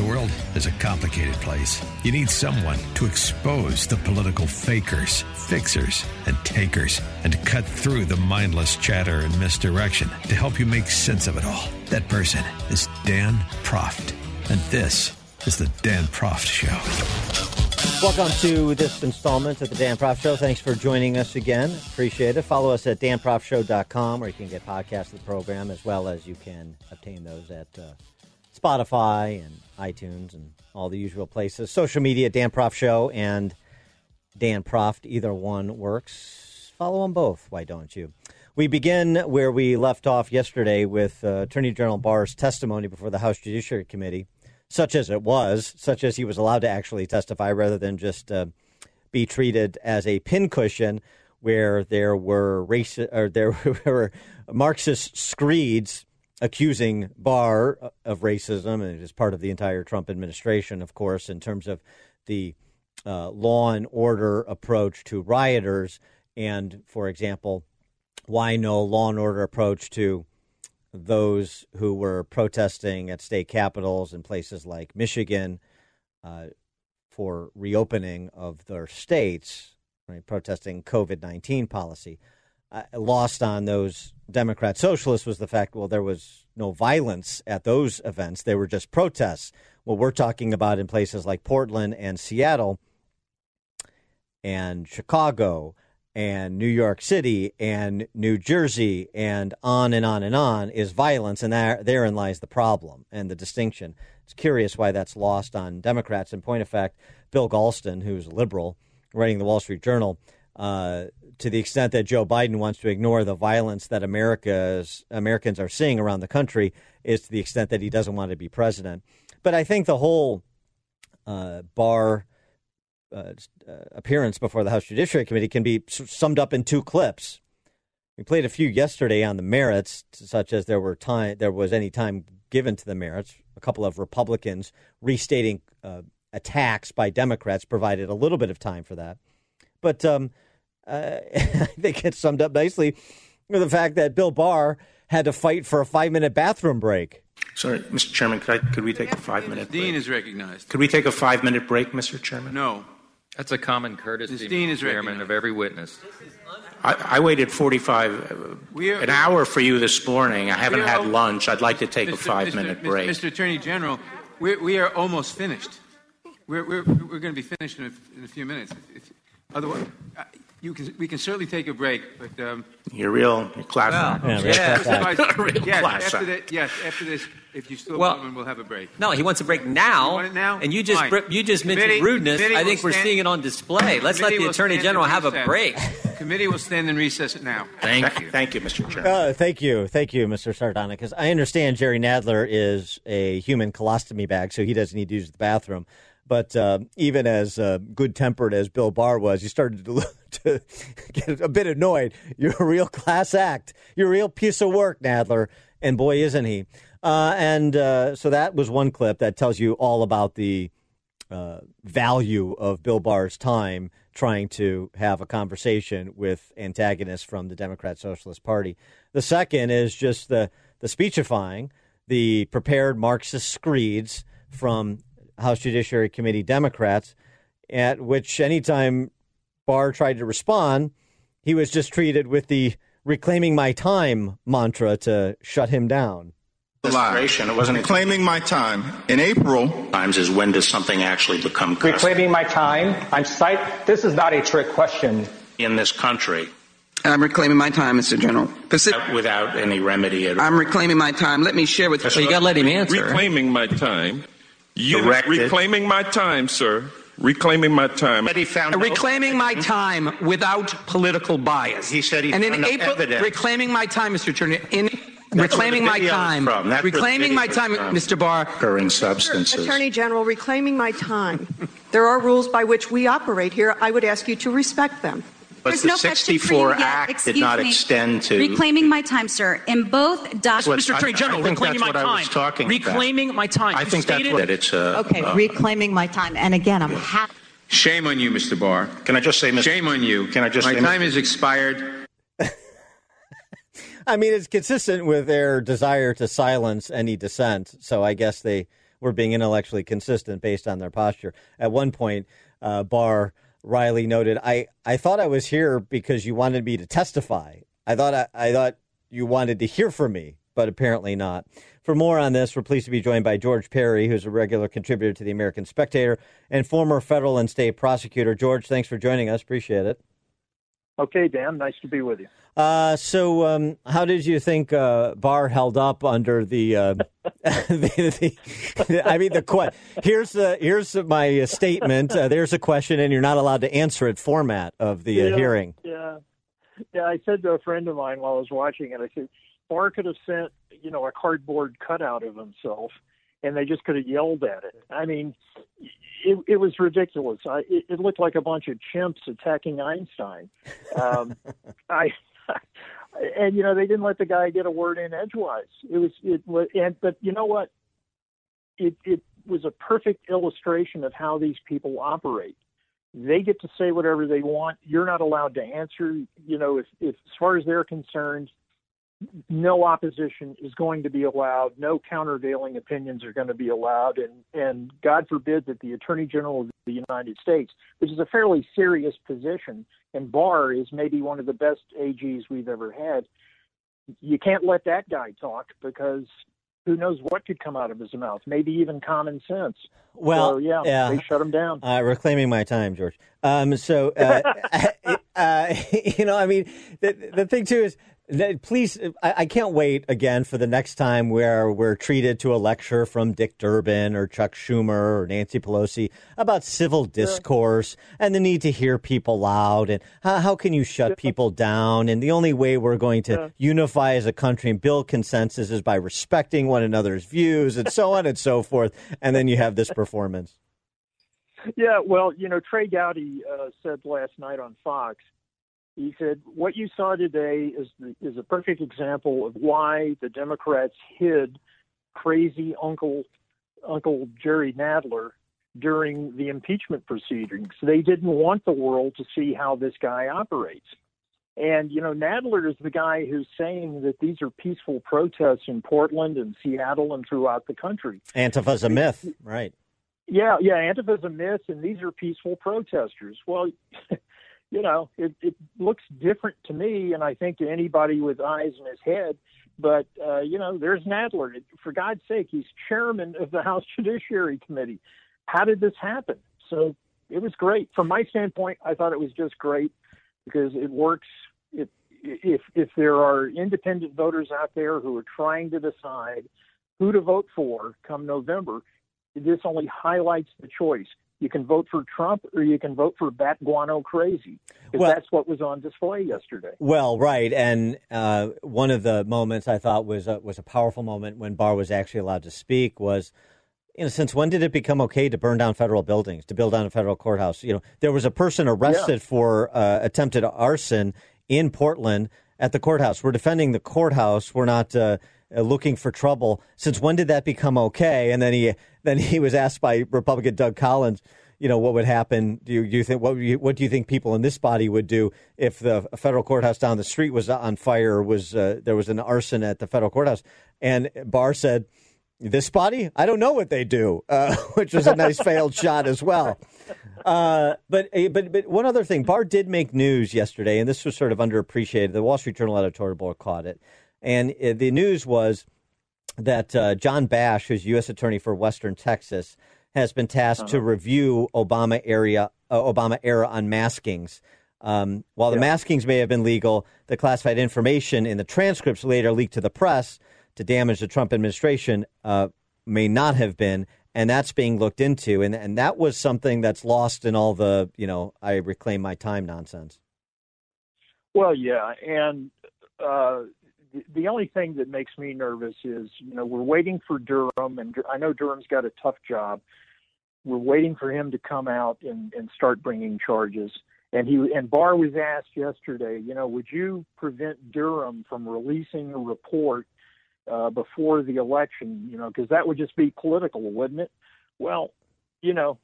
The world is a complicated place. You need someone to expose the political fakers, fixers, and takers, and to cut through the mindless chatter and misdirection to help you make sense of it all. That person is Dan Proft. And this is the Dan Proft Show. Welcome to this installment of the Dan Proft Show. Thanks for joining us again. Appreciate it. Follow us at danproftshow.com where you can get podcasts of the program as well as you can obtain those at uh, Spotify and iTunes and all the usual places. Social media, Dan Proft Show and Dan Proft. Either one works. Follow them both. Why don't you? We begin where we left off yesterday with uh, Attorney General Barr's testimony before the House Judiciary Committee, such as it was, such as he was allowed to actually testify rather than just uh, be treated as a pincushion where there were race or there were Marxist screeds accusing Barr of racism, and it is part of the entire Trump administration, of course, in terms of the uh, law and order approach to rioters, and, for example, why no law and order approach to those who were protesting at state capitals in places like Michigan uh, for reopening of their states, right, protesting COVID 19 policy Uh, lost on those Democrat socialists was the fact, well, there was no violence at those events. They were just protests. What we're talking about in places like Portland and Seattle and Chicago and New York City and New Jersey and on and on and on is violence. And there, therein lies the problem and the distinction. It's curious why that's lost on Democrats. In point of fact, Bill Galston, who's a liberal, writing the Wall Street Journal, uh, to the extent that Joe Biden wants to ignore the violence that America's Americans are seeing around the country, is to the extent that he doesn't want to be president. But I think the whole uh, Barr uh, uh appearance before the House Judiciary Committee can be summed up in two clips. We played a few yesterday on the merits, such as there were time there was any time given to the merits. A couple of Republicans restating uh, attacks by Democrats provided a little bit of time for that. But um, uh, I think it's summed up nicely with the fact that Bill Barr had to fight for a five minute bathroom break. Sorry, Mr. Chairman, could, I, could we take a five minute break? Dean is recognized. Could we take a five minute break, Mr. Chairman? No. That's a common courtesy, Ms. Dean is Chairman, recognized. of every witness. I, I waited 45, uh, are- an hour for you this morning. I haven't We are- had lunch. I'd like to take a five Mr. minute Mr. break. Mr. Attorney General, we're, we are almost finished. We're, we're, we're going to be finished in a, in a few minutes. If, if, otherwise, you can, we can certainly take a break, but. Um, You're real you're class act. Yeah, yeah, that's that. otherwise- Real yes, class after act. this, yes, after this, if you still Well- want one, we'll have a break. No, he wants a break now. You want it now? And you just Fine. br- you just mentioned Committee- rudeness. committee I think will we're stand- seeing it on display. Let's let Committee the will Attorney stand General in have a recess. break. Committee will stand in recess it now. Thank you. Thank you, Mr. Chairman. Uh, thank you, thank you, Mr. Sardonicus. I understand Jerry Nadler is a human colostomy bag, so he doesn't need to use the bathroom. But uh, even as uh, good tempered as Bill Barr was, he started to, to get a bit annoyed. You're a real class act. You're a real piece of work, Nadler. And boy, isn't he. Uh, and uh, so that was one clip that tells you all about the uh, value of Bill Barr's time trying to have a conversation with antagonists from the Democrat Socialist Party. The second is just the, the speechifying, the prepared Marxist screeds from House Judiciary Committee Democrats, at which anytime Barr tried to respond, he was just treated with the reclaiming my time mantra to shut him down. Administration, it wasn't Reclaiming my time. In April, times is when does something actually become custom reclaiming my time. I'm cite. This is not a trick question. in this country I'm reclaiming my time, Mr. General. Pacific, without any remedy at all. I'm reclaiming my time. Let me share with you. So you got to let him answer. Reclaiming my time. You Directed. reclaiming my time, sir. Reclaiming my time. But he found no- Reclaiming my time without political bias. He said he and in found no April, evidence. reclaiming my time, Mr. Attorney. In reclaiming my time. from. That's where the reclaiming my time, from. Mr. Barr. Occurring substances. Attorney General, reclaiming my time. there are rules by which we operate here. I would ask you to respect them. But There's the no question for 64 you yet. Act Excuse did not me. extend to. Reclaiming my time, sir. In both That's what- documents. Mr. Attorney I- General, I think reclaiming that's my what I time. was talking about. my time. I You think that's stated- what it's a. Okay, uh, reclaiming my time. And again, I'm happy. Shame on you, Mr. Barr. Can I just say, Mr. Shame on you. Can I just My say, time Mr. is expired. I mean, it's consistent with their desire to silence any dissent. So I guess they were being intellectually consistent based on their posture. At one point, uh, Barr wryly noted, "I I thought I was here because you wanted me to testify. I thought I, I thought you wanted to hear from me, but apparently not." For more on this, we're pleased to be joined by George Parry, who's a regular contributor to the American Spectator and former federal and state prosecutor. George, thanks for joining us. Appreciate it. Okay, Dan, nice to be with you. Uh, so, um, how did you think uh, Barr held up under the? Uh, the, the I mean, the que- here's the here's my statement. Uh, there's a question, and you're not allowed to answer it. Format of the uh, Yeah, hearing. Yeah. Yeah, I said to a friend of mine while I was watching it, I said, Barr could have sent, you know, a cardboard cutout of himself and they just could have yelled at it. I mean, it, it was ridiculous. I, it, it looked like a bunch of chimps attacking Einstein. Um, I, and you know, they didn't let the guy get a word in edgewise. It was, it was, and, but you know what? It, it was a perfect illustration of how these people operate they get to say whatever they want. You're not allowed to answer. You know, if, if as far as they're concerned, no opposition is going to be allowed. No countervailing opinions are going to be allowed. And, and God forbid that the Attorney General of the United States, which is a fairly serious position, and Barr is maybe one of the best AGs we've ever had, you can't let that guy talk because who knows what could come out of his mouth? Maybe even common sense. Well, so, yeah, yeah. they shut him down. Uh, reclaiming my time, George. Um, so, uh, uh, you know, I mean, the, the thing too is, please, I, I can't wait again for the next time where we're treated to a lecture from Dick Durbin or Chuck Schumer or Nancy Pelosi about civil discourse and the need to hear people loud and how, how can you shut people down? And the only way we're going to Yeah. unify as a country and build consensus is by respecting one another's views and so on and so forth. And then you have this performance. Yeah, well, you know, Trey Gowdy uh, said last night on Fox. He said, "What you saw today is is a perfect example of why the Democrats hid crazy Uncle Uncle Jerry Nadler during the impeachment proceedings. They didn't want the world to see how this guy operates." And you know, Nadler is the guy who's saying that these are peaceful protests in Portland and Seattle and throughout the country. Antifa's a myth, right? Yeah, yeah, Antifa's a myth, and these are peaceful protesters. Well, you know, it, it looks different to me, and I think to anybody with eyes in his head. But uh, you know, there's Nadler. For God's sake, he's chairman of the House Judiciary Committee. How did this happen? So it was great from my standpoint. I thought it was just great because it works. If if there are independent voters out there who are trying to decide who to vote for come November, this only highlights the choice. You can vote for Trump or you can vote for Bat Guano Crazy. Well- that's what was on display yesterday. Well, right, and uh, one of the moments I thought was a, was a powerful moment when Barr was actually allowed to speak was, you know, since when did it become okay to burn down federal buildings, to build down a federal courthouse? You know, there was a person arrested for uh, attempted arson in Portland at the courthouse. We're defending the courthouse. We're not. Uh, uh, looking for trouble. Since when did that become okay? And then he then he was asked by Republican Doug Collins, you know, what would happen? Do you, you think what you, what do you think people in this body would do if the federal courthouse down the street was on fire? Was uh, there was an arson at the federal courthouse? And Barr said, "This body, I don't know what they do," uh, which was a nice failed shot as well. Uh, but but but one other thing, Barr did make news yesterday, and this was sort of underappreciated. The Wall Street Journal editorial board caught it, and uh, the news was that uh, John Bash, who's U.S. Attorney for Western Texas, has been tasked to review Obama area uh, Obama era unmaskings. Um, while the maskings may have been legal, the classified information in the transcripts later leaked to the press to damage the Trump administration uh, may not have been, and that's being looked into. And and that was something that's lost in all the you know I reclaim my time nonsense. Well, yeah, and uh, the, only thing that makes me nervous is, you know, we're waiting for Durham, and I know Durham's got a tough job. We're waiting for him to come out and, and start bringing charges. And he and Barr was asked yesterday, you know, would you prevent Durham from releasing a report uh, before the election? You know, because that would just be political, wouldn't it? Well, you know,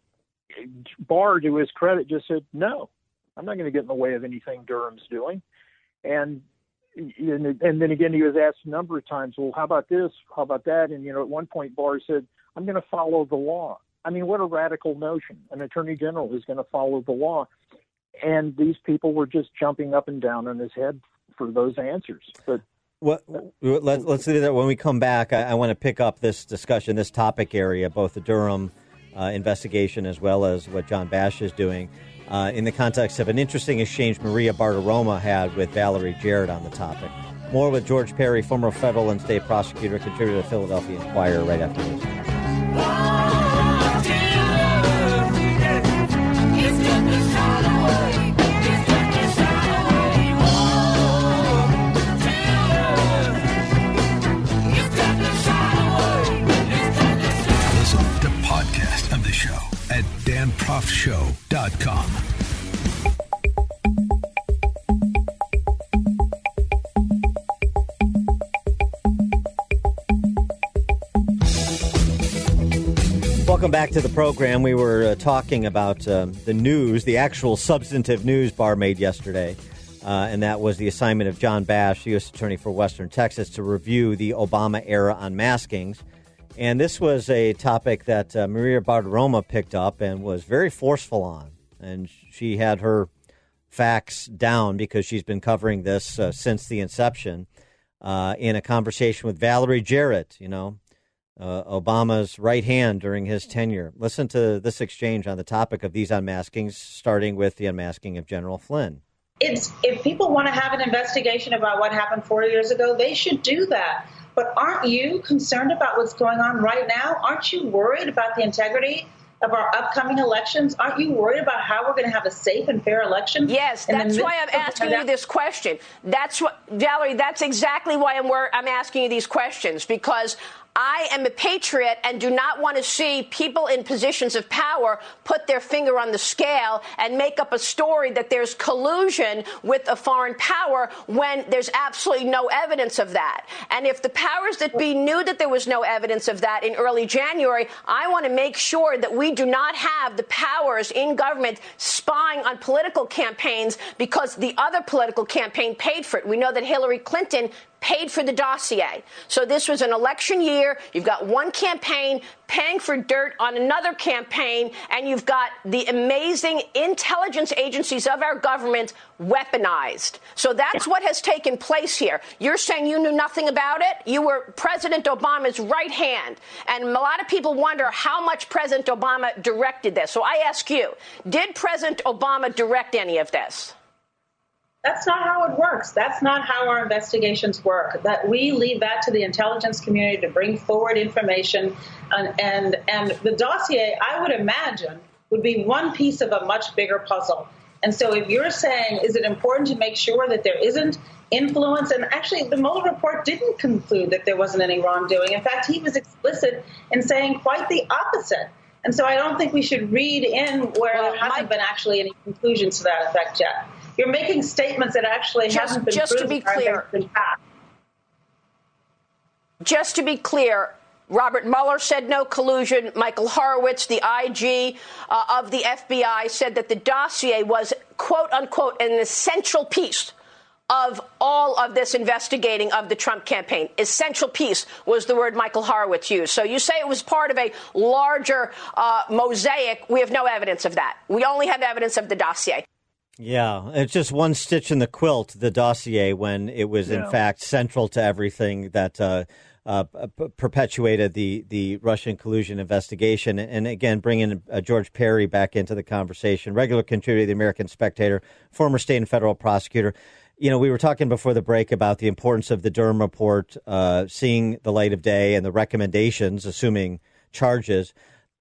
Barr, to his credit, just said no. I'm not going to get in the way of anything Durham's doing. And and, and then again, he was asked a number of times, well, how about this? How about that? And, you know, at one point, Barr said, I'm going to follow the law. I mean, what a radical notion. An attorney general is going to follow the law. And these people were just jumping up and down on his head for those answers. But what, let's, let's do that when we come back. I, I, want to pick up this discussion, this topic area, both the Durham uh, investigation as well as what John Bash is doing uh, in the context of an interesting exchange Maria Bartiromo had with Valerie Jarrett on the topic. More with George Parry, former federal and state prosecutor, contributor to Philadelphia Inquirer, right after this. Listen to podcast of the show at Dan Proft show Welcome back to the program. We were uh, talking about um, the news, the actual substantive news Barr made yesterday, uh, and that was the assignment of John Bash, U.S. Attorney for Western Texas, to review the Obama era unmaskings. And this was a topic that uh, Maria Bartiromo picked up and was very forceful on. And she had her facts down because she's been covering this uh, since the inception uh, in a conversation with Valerie Jarrett, you know, uh, Obama's right hand during his tenure. Listen to this exchange on the topic of these unmaskings, starting with the unmasking of General Flynn. It's if people want to have an investigation about what happened 40 years ago, they should do that. But aren't you concerned about what's going on right now? Aren't you worried about the integrity of our upcoming elections? Aren't you worried about how we're going to have a safe and fair election? Yes, that's why I'm asking you this question. That's what, Valerie. That's exactly why I'm I'm asking you these questions because I am a patriot and do not want to see people in positions of power put their finger on the scale and make up a story that there's collusion with a foreign power when there's absolutely no evidence of that. And if the powers that be knew that there was no evidence of that in early January, I want to make sure that we do not have the powers in government spying on political campaigns because the other political campaign paid for it. We know that Hillary Clinton paid for the dossier. So this was an election year. You've got one campaign paying for dirt on another campaign, and you've got the amazing intelligence agencies of our government weaponized. So that's what has taken place here. You're saying you knew nothing about it? You were President Obama's right hand. And a lot of people wonder how much President Obama directed this. So I ask you, did President Obama direct any of this? That's not how it works. That's not how our investigations work. That we leave that to the intelligence community to bring forward information, and and, and the dossier, I would imagine, would be one piece of a much bigger puzzle. And so, if you're saying, is it important to make sure that there isn't influence? And actually, the Mueller report didn't conclude that there wasn't any wrongdoing. In fact, he was explicit in saying quite the opposite. And so, I don't think we should read in where well, there hasn't been actually any conclusions to that effect yet. You're making statements that actually just, haven't been just to be clear. Just to be clear, Robert Mueller said no collusion. Michael Horowitz, the IG uh, of the FBI, said that the dossier was quote unquote an essential piece of all of this investigating of the Trump campaign. Essential piece was the word Michael Horowitz used. So you say it was part of a larger uh, mosaic. We have no evidence of that. We only have evidence of the dossier. Yeah, it's just one stitch in the quilt, the dossier, when it was yeah. in fact central to everything that uh, uh, perpetuated the, the Russian collusion investigation. And again, bringing uh, George Parry back into the conversation, regular contributor to the American Spectator, former state and federal prosecutor. You know, we were talking before the break about the importance of the Durham report uh, seeing the light of day and the recommendations, assuming charges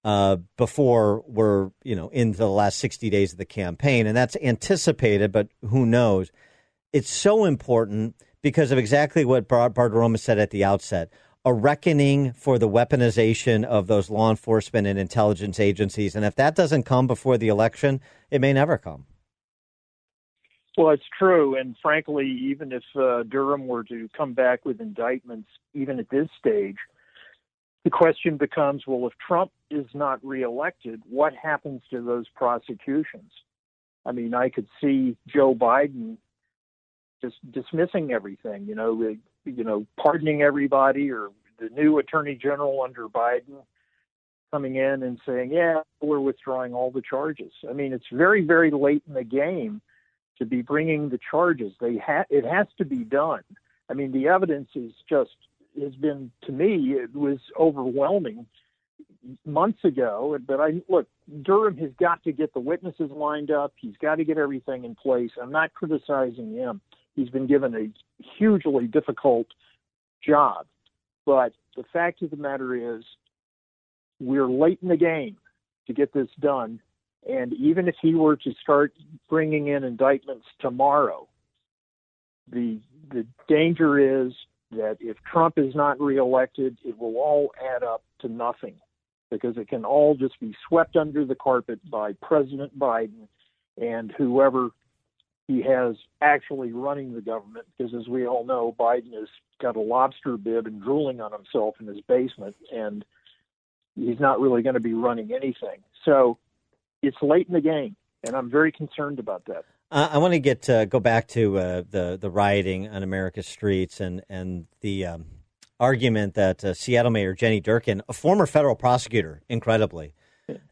uh, before we're you know into the last 60 days of the campaign and that's anticipated but who knows it's so important because of exactly what Bar- Bartiromo said at the outset a reckoning for the weaponization of those law enforcement and intelligence agencies. And if that doesn't come before the election, it may never come. Well, it's true. And frankly, even if uh, Durham were to come back with indictments, even at this stage, the question becomes well, if Trump is not reelected, what happens to those prosecutions? I mean, I could see Joe Biden just dismissing everything, you know, you know, pardoning everybody, or the new attorney general under Biden coming in and saying, "Yeah, we're withdrawing all the charges." I mean, it's very, very late in the game to be bringing the charges. They ha- it has to be done. I mean, the evidence is just has been to me it was overwhelming months ago. But I look, Durham has got to get the witnesses lined up. He's got to get everything in place. I'm not criticizing him. He's been given a hugely difficult job. But the fact of the matter is, we're late in the game to get this done. And even if he were to start bringing in indictments tomorrow, the the danger is that if Trump is not reelected, it will all add up to nothing because it can all just be swept under the carpet by President Biden and whoever he has actually running the government. Because as we all know, Biden has got a lobster bib and drooling on himself in his basement, and he's not really going to be running anything. So it's late in the game, and I'm very concerned about that. Uh, I want to get uh, go back to uh, the the rioting on America's streets and and the um, argument that uh, Seattle Mayor Jenny Durkan, a former federal prosecutor, incredibly,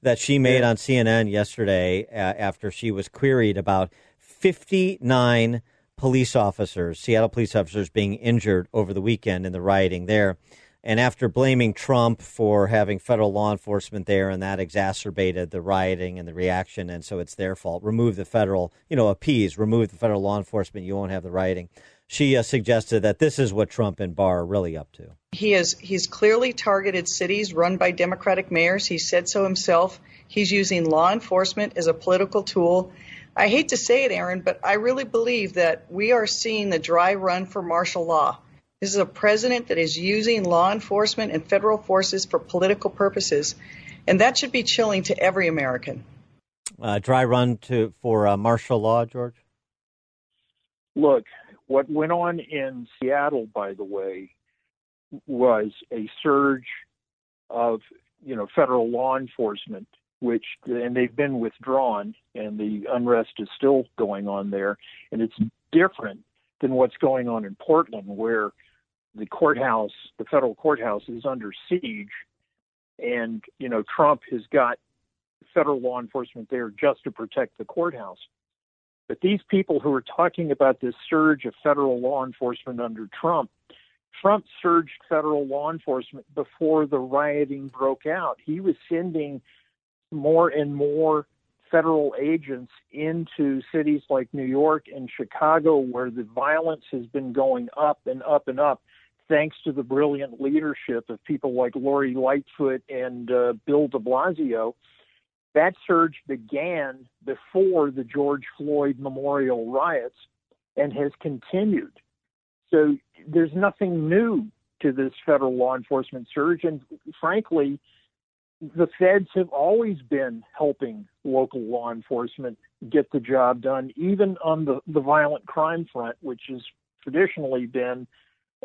that she made on CNN yesterday uh, after she was queried about 59 police officers, Seattle police officers, being injured over the weekend in the rioting there. And after blaming Trump for having federal law enforcement there and that exacerbated the rioting and the reaction, and so it's their fault, remove the federal, you know, appease, remove the federal law enforcement, you won't have the rioting. She uh, suggested that this is what Trump and Barr are really up to. He is he's clearly targeted cities run by Democratic mayors. He said so himself. He's using law enforcement as a political tool. I hate to say it, Aaron, but I really believe that we are seeing the dry run for martial law. This is a president that is using law enforcement and federal forces for political purposes, and that should be chilling to every American. Uh, dry run to for uh, martial law, George. Look, what went on in Seattle, by the way, was a surge of you know federal law enforcement which and they've been withdrawn and the unrest is still going on there and it's different than what's going on in Portland where the courthouse the federal courthouse is under siege. And you know Trump has got federal law enforcement there just to protect the courthouse. But these people who are talking about this surge of federal law enforcement under Trump Trump surged federal law enforcement before the rioting broke out. He was sending more and more federal agents into cities like New York and Chicago, where the violence has been going up and up and up, thanks to the brilliant leadership of people like Lori Lightfoot and uh, Bill de Blasio. That surge began before the George Floyd memorial riots and has continued. So there's nothing new to this federal law enforcement surge. And frankly, the feds have always been helping local law enforcement get the job done, even on the, the violent crime front, which has traditionally been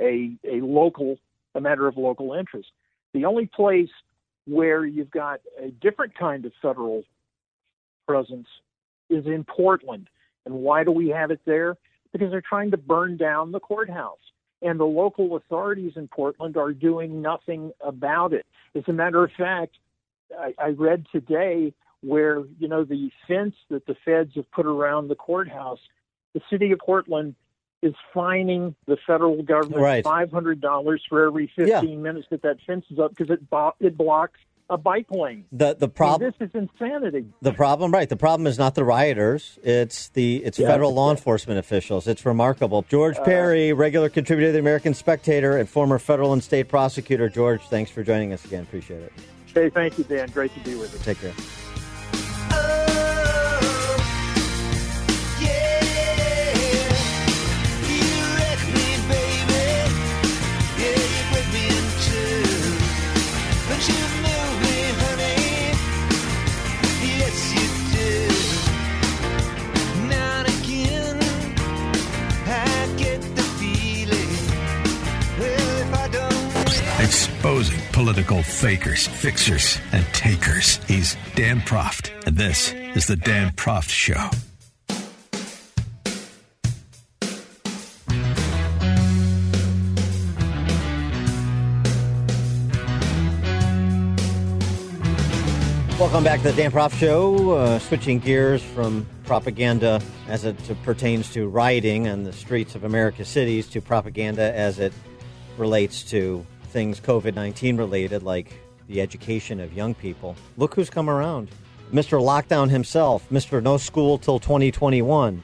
a, a local, a matter of local interest. The only place where you've got a different kind of federal presence is in Portland. And why do we have it there? Because they're trying to burn down the courthouse. And the local authorities in Portland are doing nothing about it. As a matter of fact, I, I read today where you know the fence that the feds have put around the courthouse, the city of Portland is fining the federal government Right. five hundred dollars for every fifteen Yeah. minutes that that fence is up because it bo- it blocks a bike lane. The the problem this is insanity. the problem right the problem is not the rioters it's the it's Yeah. federal law enforcement officials it's remarkable george Uh, parry regular contributor to the american spectator and former federal and state prosecutor george thanks for joining us again appreciate it Hey, thank you, Dan. Great to be with you. take care political fakers, fixers, and takers. He's Dan Proft, and this is The Dan Proft Show. Welcome back to the Dan Proft Show. Uh, switching gears from propaganda as it pertains to rioting on the streets of America's cities to propaganda as it relates to things COVID 19 related, like the education of young people. Look who's come around Mr. Lockdown himself, Mr. No School Till 2021,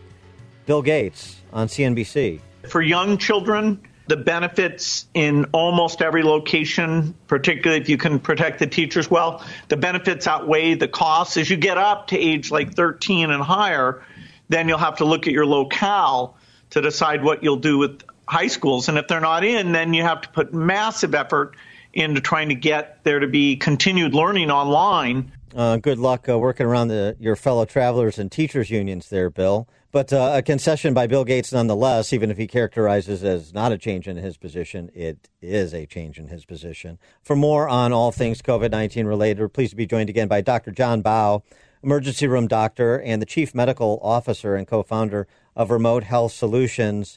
Bill Gates on CNBC. For young children, the benefits in almost every location, particularly if you can protect the teachers well, the benefits outweigh the costs. As you get up to age like 13 and higher, then you'll have to look at your locale to decide what you'll do with high schools. And if they're not in, then you have to put massive effort into trying to get there to be continued learning online. Uh, good luck uh, working around the, your fellow travelers and teachers unions there, Bill. But uh, a concession by Bill Gates nonetheless, even if he characterizes as not a change in his position, it is a change in his position. For more on all things COVID 19 related, we're pleased to be joined again by Dr. Jon Baugh, emergency room doctor and the chief medical officer and co founder of Remote Health Solutions.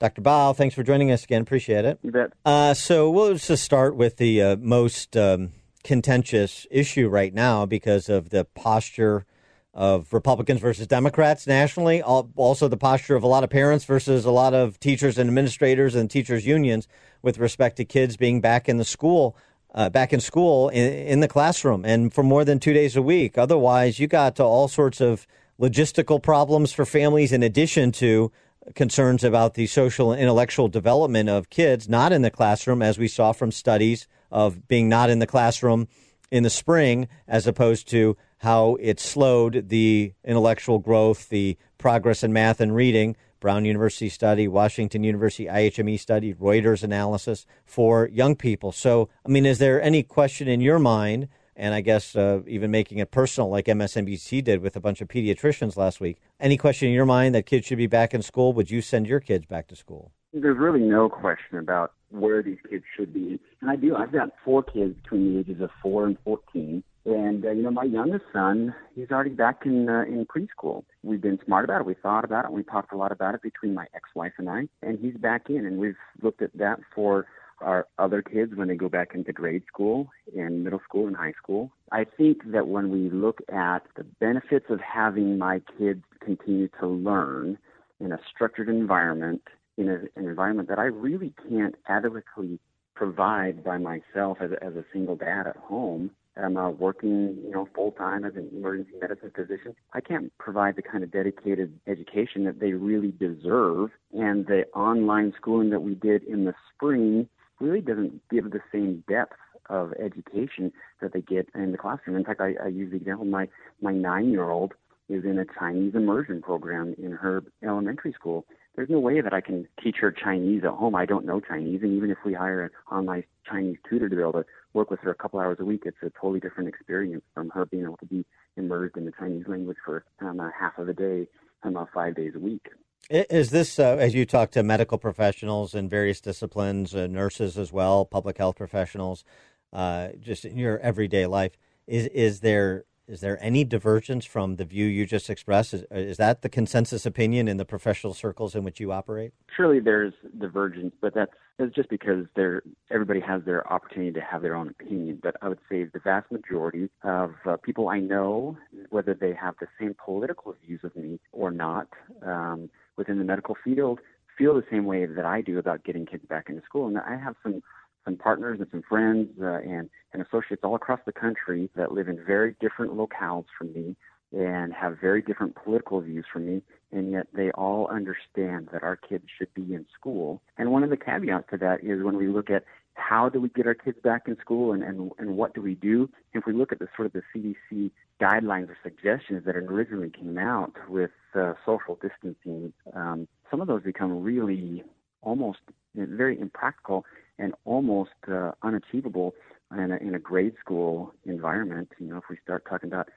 Dr. Baugh, thanks for joining us again. Appreciate it. You bet. Uh, so we'll just start with the uh, most um, contentious issue right now because of the posture of Republicans versus Democrats nationally. Also, the posture of a lot of parents versus a lot of teachers and administrators and teachers unions with respect to kids being back in the school. Uh, back in school in, in, the classroom and for more than two days a week. Otherwise, you got all sorts of logistical problems for families in addition to concerns about the social and intellectual development of kids not in the classroom, as we saw from studies of being not in the classroom in the spring, as opposed to how it slowed the intellectual growth, the progress in math and reading. Brown University study, Washington University IHME study, Reuters analysis for young people. So, I mean, is there any question in your mind and I guess uh, even making it personal, like MSNBC did with a bunch of pediatricians last week. Any question in your mind that kids should be back in school? Would you send your kids back to school? There's really no question about where these kids should be. And I do. I've got four kids between the ages of four and 14. And uh, you know, my youngest son, he's already back in uh, in preschool. We've been smart about it. We thought about it. We talked a lot about it between my ex-wife and I. And he's back in, and we've looked at that for our other kids when they go back into grade school and middle school and high school. I think that when we look at the benefits of having my kids continue to learn in a structured environment, in a, an environment that I really can't adequately provide by myself as a, as a single dad at home, I'm uh, working, you know, full time as an emergency medicine physician. I can't provide the kind of dedicated education that they really deserve. And the online schooling that we did in the spring really doesn't give the same depth of education that they get in the classroom. In fact, I, I use the example my my nine year old is in a Chinese immersion program in her elementary school. There's no way that I can teach her Chinese at home. I don't know Chinese, and even if we hire an online Chinese tutor to be able to work with her a couple hours a week, it's a totally different experience from her being able to be immersed in the Chinese language for um, a half of a day, um, five days a week. Is this, uh, as you talk to medical professionals in various disciplines, uh, nurses as well, public health professionals, uh, just in your everyday life, is is there is there any divergence from the view you just expressed? Is, is that the consensus opinion in the professional circles in which you operate? Surely there's divergence, but that's, just because there everybody has their opportunity to have their own opinion. But I would say the vast majority of uh, people I know, whether they have the same political views of me or not, um, within the medical field feel the same way that I do about getting kids back into school. And I have some some partners and some friends uh, and and associates all across the country that live in very different locales from me and have very different political views from me, and yet they all understand that our kids should be in school. And one of the caveats to that is when we look at how do we get our kids back in school and, and, and what do we do? If we look at the sort of the CDC guidelines or suggestions that originally came out with uh, social distancing, um, some of those become really almost very impractical and almost uh, unachievable in a, in a grade school environment. You know, if we start talking about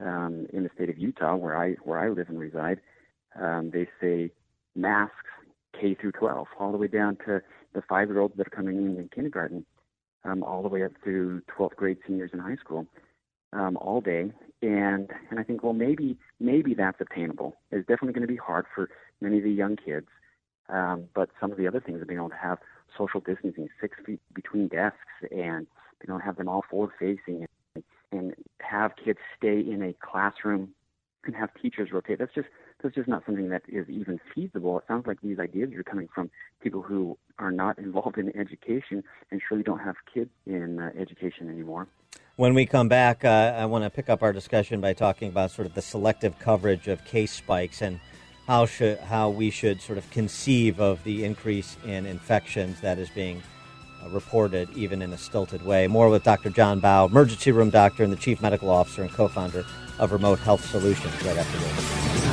um, in the state of Utah, where I where I live and reside, um, they say masks K through 12, all the way down to the five year olds that are coming in in kindergarten. um, all the way up through 12th grade seniors in high school, um, all day. And and I think, well, maybe maybe that's attainable. It's definitely going to be hard for many of the young kids, um, but some of the other things of being able to have social distancing, six feet between desks, and you know have them all forward facing, and, and have kids stay in a classroom and have teachers rotate. That's just that's just not something that is even feasible. It sounds like these ideas are coming from people who are not involved in education and surely don't have kids in uh, education anymore. When we come back, uh, I want to pick up our discussion by talking about sort of the selective coverage of case spikes and how should how we should sort of conceive of the increase in infections that is being uh, reported even in a stilted way. More with Dr. Jon Baugh, emergency room doctor and the chief medical officer and co-founder of Remote Health Solutions right after this.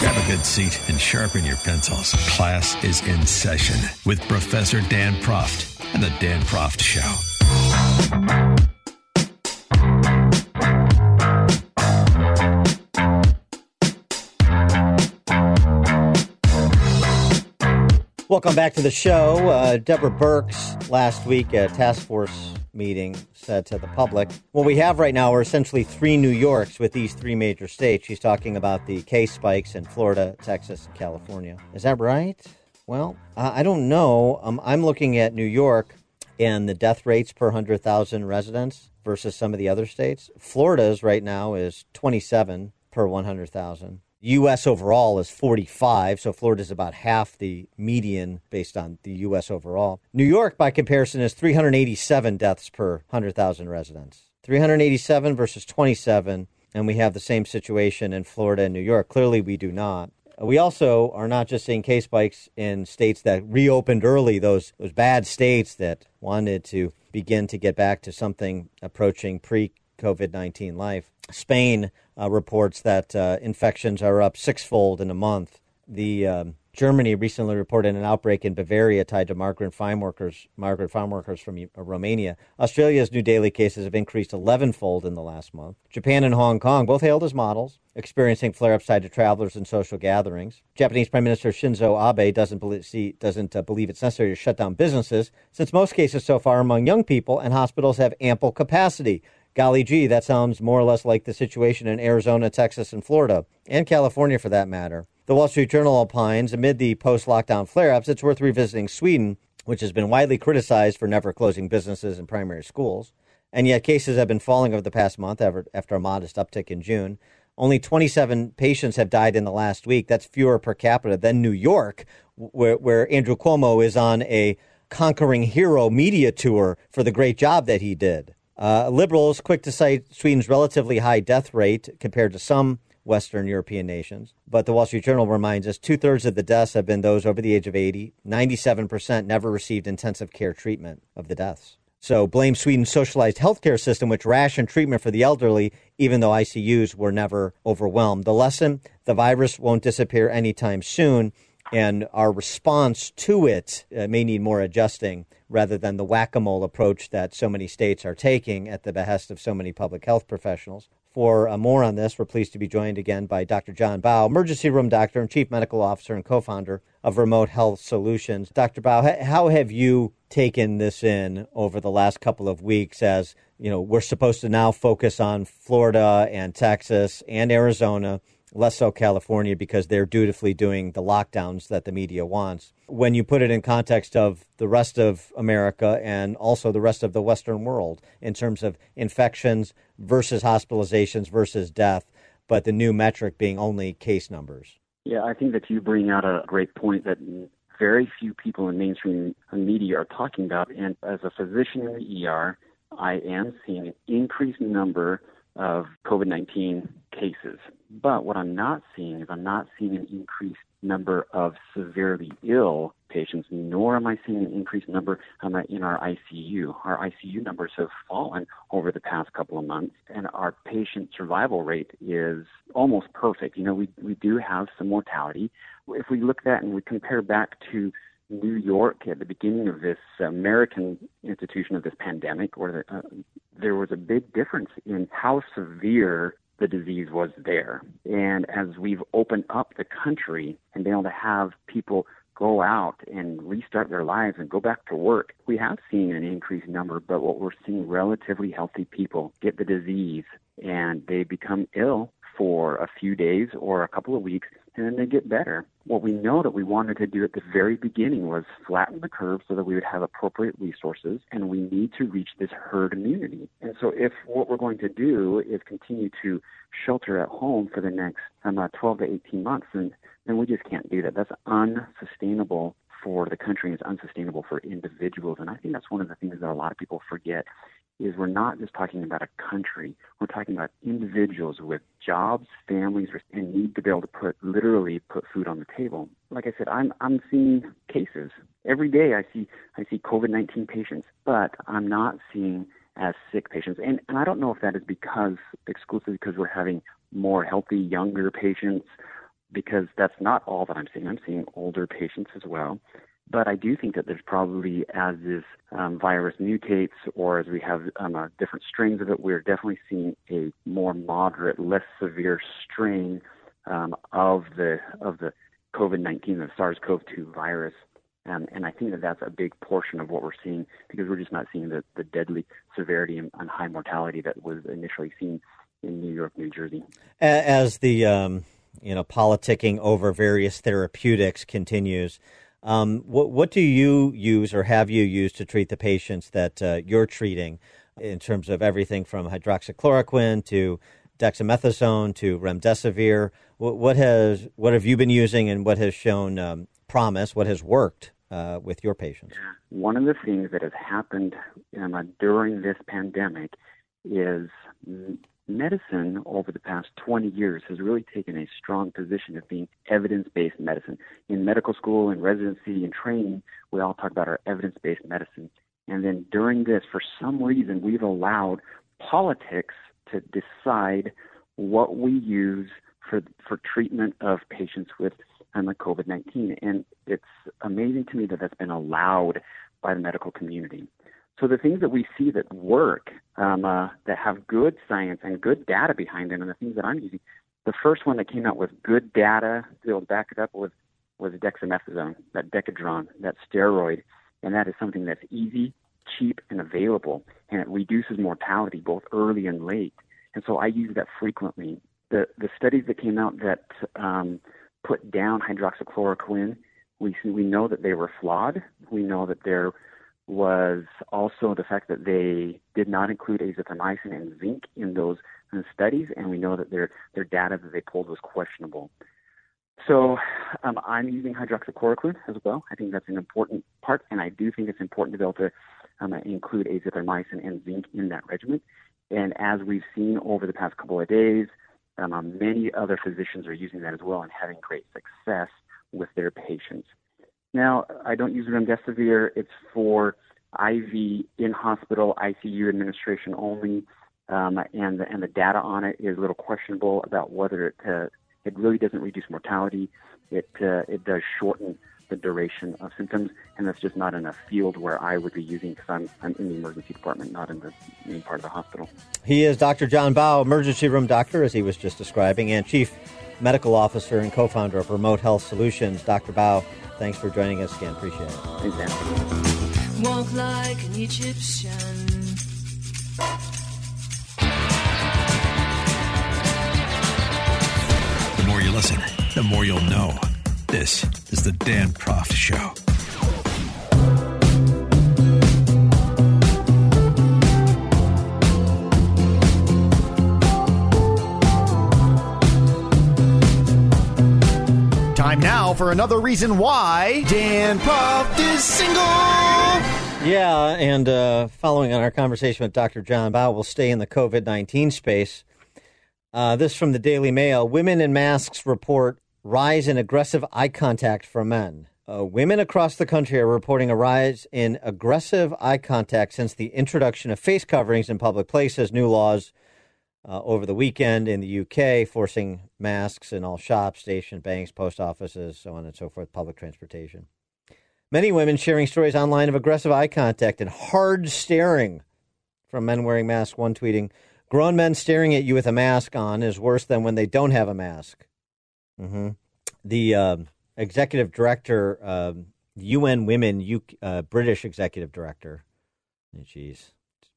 Grab a good seat and sharpen your pencils. Class is in session with Professor Dan Proft and the Dan Proft Show. Welcome back to the show. Uh, Deborah Birx last week at task force meeting said to the public, what we have right now are essentially three New Yorks with these three major states. She's talking about the case spikes in Florida, Texas, and California. Is that right? Well, I don't know. Um, I'm looking at New York and the death rates per 100,000 residents versus some of the other states. Florida's right now is 27 per 100,000. U.S. overall is 45, so Florida is about half the median based on the U.S. overall. New York, by comparison, is 387 deaths per 100,000 residents. 387 versus 27, and we have the same situation in Florida and New York. Clearly, we do not. We also are not just seeing case spikes in states that reopened early, those, those bad states that wanted to begin to get back to something approaching pre COVID 19 life. Spain uh, reports that uh, infections are up sixfold in a month. The um, Germany recently reported an outbreak in Bavaria tied to migrant farm workers, migrant farm workers from uh, Romania. Australia's new daily cases have increased 11-fold in the last month. Japan and Hong Kong, both hailed as models, experiencing flare-ups tied to travelers and social gatherings. Japanese Prime Minister Shinzo Abe doesn't believe, see, doesn't uh, believe it's necessary to shut down businesses, since most cases so far among young people and hospitals have ample capacity. Golly gee, that sounds more or less like the situation in Arizona, Texas, and Florida, and California for that matter. The Wall Street Journal opines amid the post lockdown flare ups, it's worth revisiting Sweden, which has been widely criticized for never closing businesses and primary schools. And yet, cases have been falling over the past month after a modest uptick in June. Only 27 patients have died in the last week. That's fewer per capita than New York, where, where Andrew Cuomo is on a conquering hero media tour for the great job that he did. Uh, liberals quick to cite Sweden's relatively high death rate compared to some Western European nations. But the Wall Street Journal reminds us two thirds of the deaths have been those over the age of 80. 97% never received intensive care treatment of the deaths. So blame Sweden's socialized healthcare system, which rationed treatment for the elderly, even though ICUs were never overwhelmed. The lesson the virus won't disappear anytime soon, and our response to it uh, may need more adjusting rather than the whack a mole approach that so many states are taking at the behest of so many public health professionals. For uh, more on this, we're pleased to be joined again by Dr. Jon Baugh, emergency room doctor and chief medical officer and co founder of Remote Health Solutions. Dr. Baugh, how have you taken this in over the last couple of weeks as you know we're supposed to now focus on Florida and Texas and Arizona less so California because they're dutifully doing the lockdowns that the media wants. When you put it in context of the rest of America and also the rest of the Western world in terms of infections versus hospitalizations versus death, but the new metric being only case numbers. Yeah, I think that you bring out a great point that very few people in mainstream media are talking about. And as a physician in the ER, I am seeing an increased number of COVID 19 cases. But what I'm not seeing is I'm not seeing an increased number of severely ill patients, nor am I seeing an increased number um, in our ICU. Our ICU numbers have fallen over the past couple of months, and our patient survival rate is almost perfect. You know, we, we do have some mortality. If we look at that and we compare back to New York at the beginning of this American institution of this pandemic, where uh, there was a big difference in how severe the disease was there. And as we've opened up the country and been able to have people go out and restart their lives and go back to work, we have seen an increased number, but what we're seeing relatively healthy people get the disease and they become ill for a few days or a couple of weeks and then they get better. What we know that we wanted to do at the very beginning was flatten the curve so that we would have appropriate resources and we need to reach this herd immunity. And so if what we're going to do is continue to shelter at home for the next um, uh, 12 to 18 months, then, then we just can't do that. That's unsustainable for the country and it's unsustainable for individuals. And I think that's one of the things that a lot of people forget is we're not just talking about a country. We're talking about individuals with jobs, families, and need to be able to put literally put food on the table. Like I said, I'm I'm seeing cases every day. I see I see COVID nineteen patients, but I'm not seeing as sick patients. And and I don't know if that is because exclusively because we're having more healthy younger patients because that's not all that I'm seeing. I'm seeing older patients as well. But I do think that there's probably, as this um, virus mutates or as we have um, uh, different strains of it, we're definitely seeing a more moderate, less severe strain um, of the of the COVID-19, the SARS-CoV-2 virus. Um, and I think that that's a big portion of what we're seeing because we're just not seeing the, the deadly severity and, and high mortality that was initially seen in New York, New Jersey. As the um, you know politicking over various therapeutics continues, um, what, what do you use or have you used to treat the patients that uh, you're treating in terms of everything from hydroxychloroquine to dexamethasone to remdesivir? What, what has what have you been using and what has shown um, promise? What has worked uh, with your patients? One of the things that has happened during this pandemic is medicine over the past 20 years has really taken a strong position of being evidence based medicine. In medical school, in residency, in training, we all talk about our evidence based medicine. And then during this, for some reason, we've allowed politics to decide what we use for, for treatment of patients with um, COVID 19. And it's amazing to me that that's been allowed by the medical community. So the things that we see that work, um, uh, that have good science and good data behind them, and the things that I'm using, the first one that came out with good data to be able to back it up was was dexamethasone, that Decadron, that steroid, and that is something that's easy, cheap, and available, and it reduces mortality both early and late. And so I use that frequently. The the studies that came out that um, put down hydroxychloroquine, we we know that they were flawed. We know that they're was also the fact that they did not include azithromycin and zinc in those studies, and we know that their their data that they pulled was questionable. So um, I'm using hydroxychloroquine as well. I think that's an important part, and I do think it's important to be able to um, include azithromycin and zinc in that regimen. And as we've seen over the past couple of days, um many other physicians are using that as well and having great success with their patients. Now, I don't use remdesivir. It's for IV in hospital ICU administration only, um, and the, and the data on it is a little questionable about whether it uh, it really doesn't reduce mortality. It uh, it does shorten the duration of symptoms, and that's just not in a field where I would be using because I'm, I'm in the emergency department, not in the main part of the hospital. He is Dr. Jon Baugh, emergency room doctor, as he was just describing, and chief medical officer and co-founder of Remote Health Solutions. Dr. Baugh, Thanks for joining us again. Appreciate it. Thanks, Dan. Walk like an Egyptian. The more you listen, the more you'll know. This is the Dan Proft Show. Time now for another reason why Dan Proft is single. Yeah, and uh, following on our conversation with Dr. Jon Baugh, we'll stay in the COVID 19 space. Uh, this from the Daily Mail Women in masks report rise in aggressive eye contact for men. Uh, women across the country are reporting a rise in aggressive eye contact since the introduction of face coverings in public places. New laws uh, over the weekend in the UK, forcing masks in all shops, station, banks, post offices, so on and so forth, public transportation. Many women sharing stories online of aggressive eye contact and hard staring from men wearing masks. One tweeting, Grown men staring at you with a mask on is worse than when they don't have a mask. Mm-hmm. The uh, executive director, uh, UN Women, U- uh, British executive director, jeez,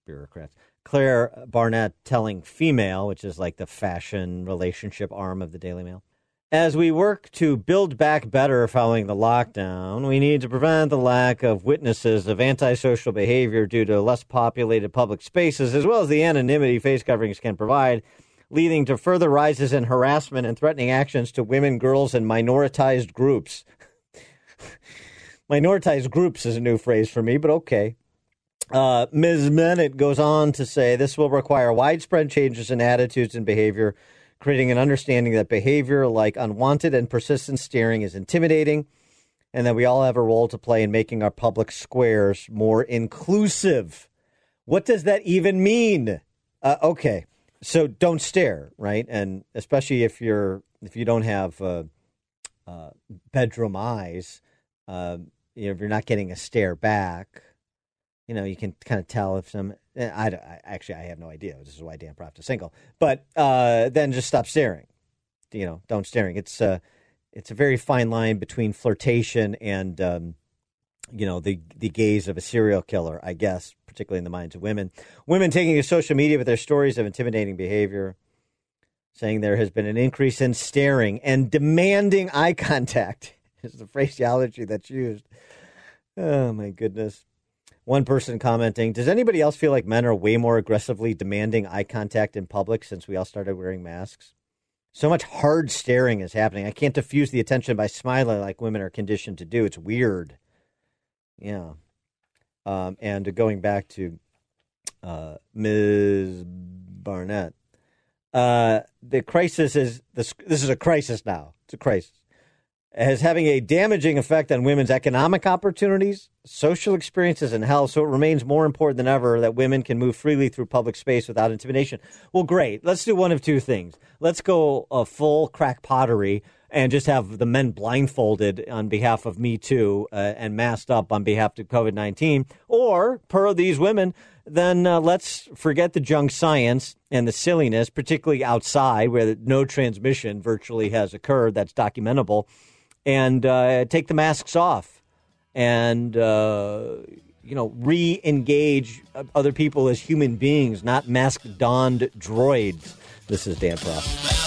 bureaucrats, Claire Barnett telling Female, which is like the fashion relationship arm of the Daily Mail. As we work to build back better following the lockdown, we need to prevent the lack of witnesses of antisocial behavior due to less populated public spaces, as well as the anonymity face coverings can provide, leading to further rises in harassment and threatening actions to women, girls, and minoritized groups. minoritized groups is a new phrase for me, but okay. Uh, Ms. Bennett goes on to say this will require widespread changes in attitudes and behavior creating an understanding that behavior like unwanted and persistent staring is intimidating, and that we all have a role to play in making our public squares more inclusive. What does that even mean? Uh, okay, so don't stare, right? And especially if you're if you don't have uh, uh, bedroom eyes, uh, you know, if you're not getting a stare back, you know, you can kind of tell if some Eh, I, I, actually I have no idea. This is why Dan Proft is single. But uh, then just stop staring. You know, don't staring. It's uh, it's a very fine line between flirtation and um, you know the the gaze of a serial killer. I guess, particularly in the minds of women. Women taking to social media with their stories of intimidating behavior, saying there has been an increase in staring and demanding eye contact. Is the phraseology that's used. Oh my goodness. One person commenting, Does anybody else feel like men are way more aggressively demanding eye contact in public since we all started wearing masks? So much hard staring is happening. I can't diffuse the attention by smiling like women are conditioned to do. It's weird. Yeah. Um, and going back to uh, Ms. Barnett, uh, the crisis is this, this is a crisis now. It's a crisis as having a damaging effect on women's economic opportunities, social experiences, and health. So it remains more important than ever that women can move freely through public space without intimidation. Well, great. Let's do one of two things. Let's go a full crack pottery and just have the men blindfolded on behalf of Me Too uh, and masked up on behalf of COVID 19. Or, per these women, then uh, let's forget the junk science and the silliness, particularly outside where no transmission virtually has occurred that's documentable and uh, take the masks off and uh, you know re-engage other people as human beings, not mask donned droids. This is Dan Proft.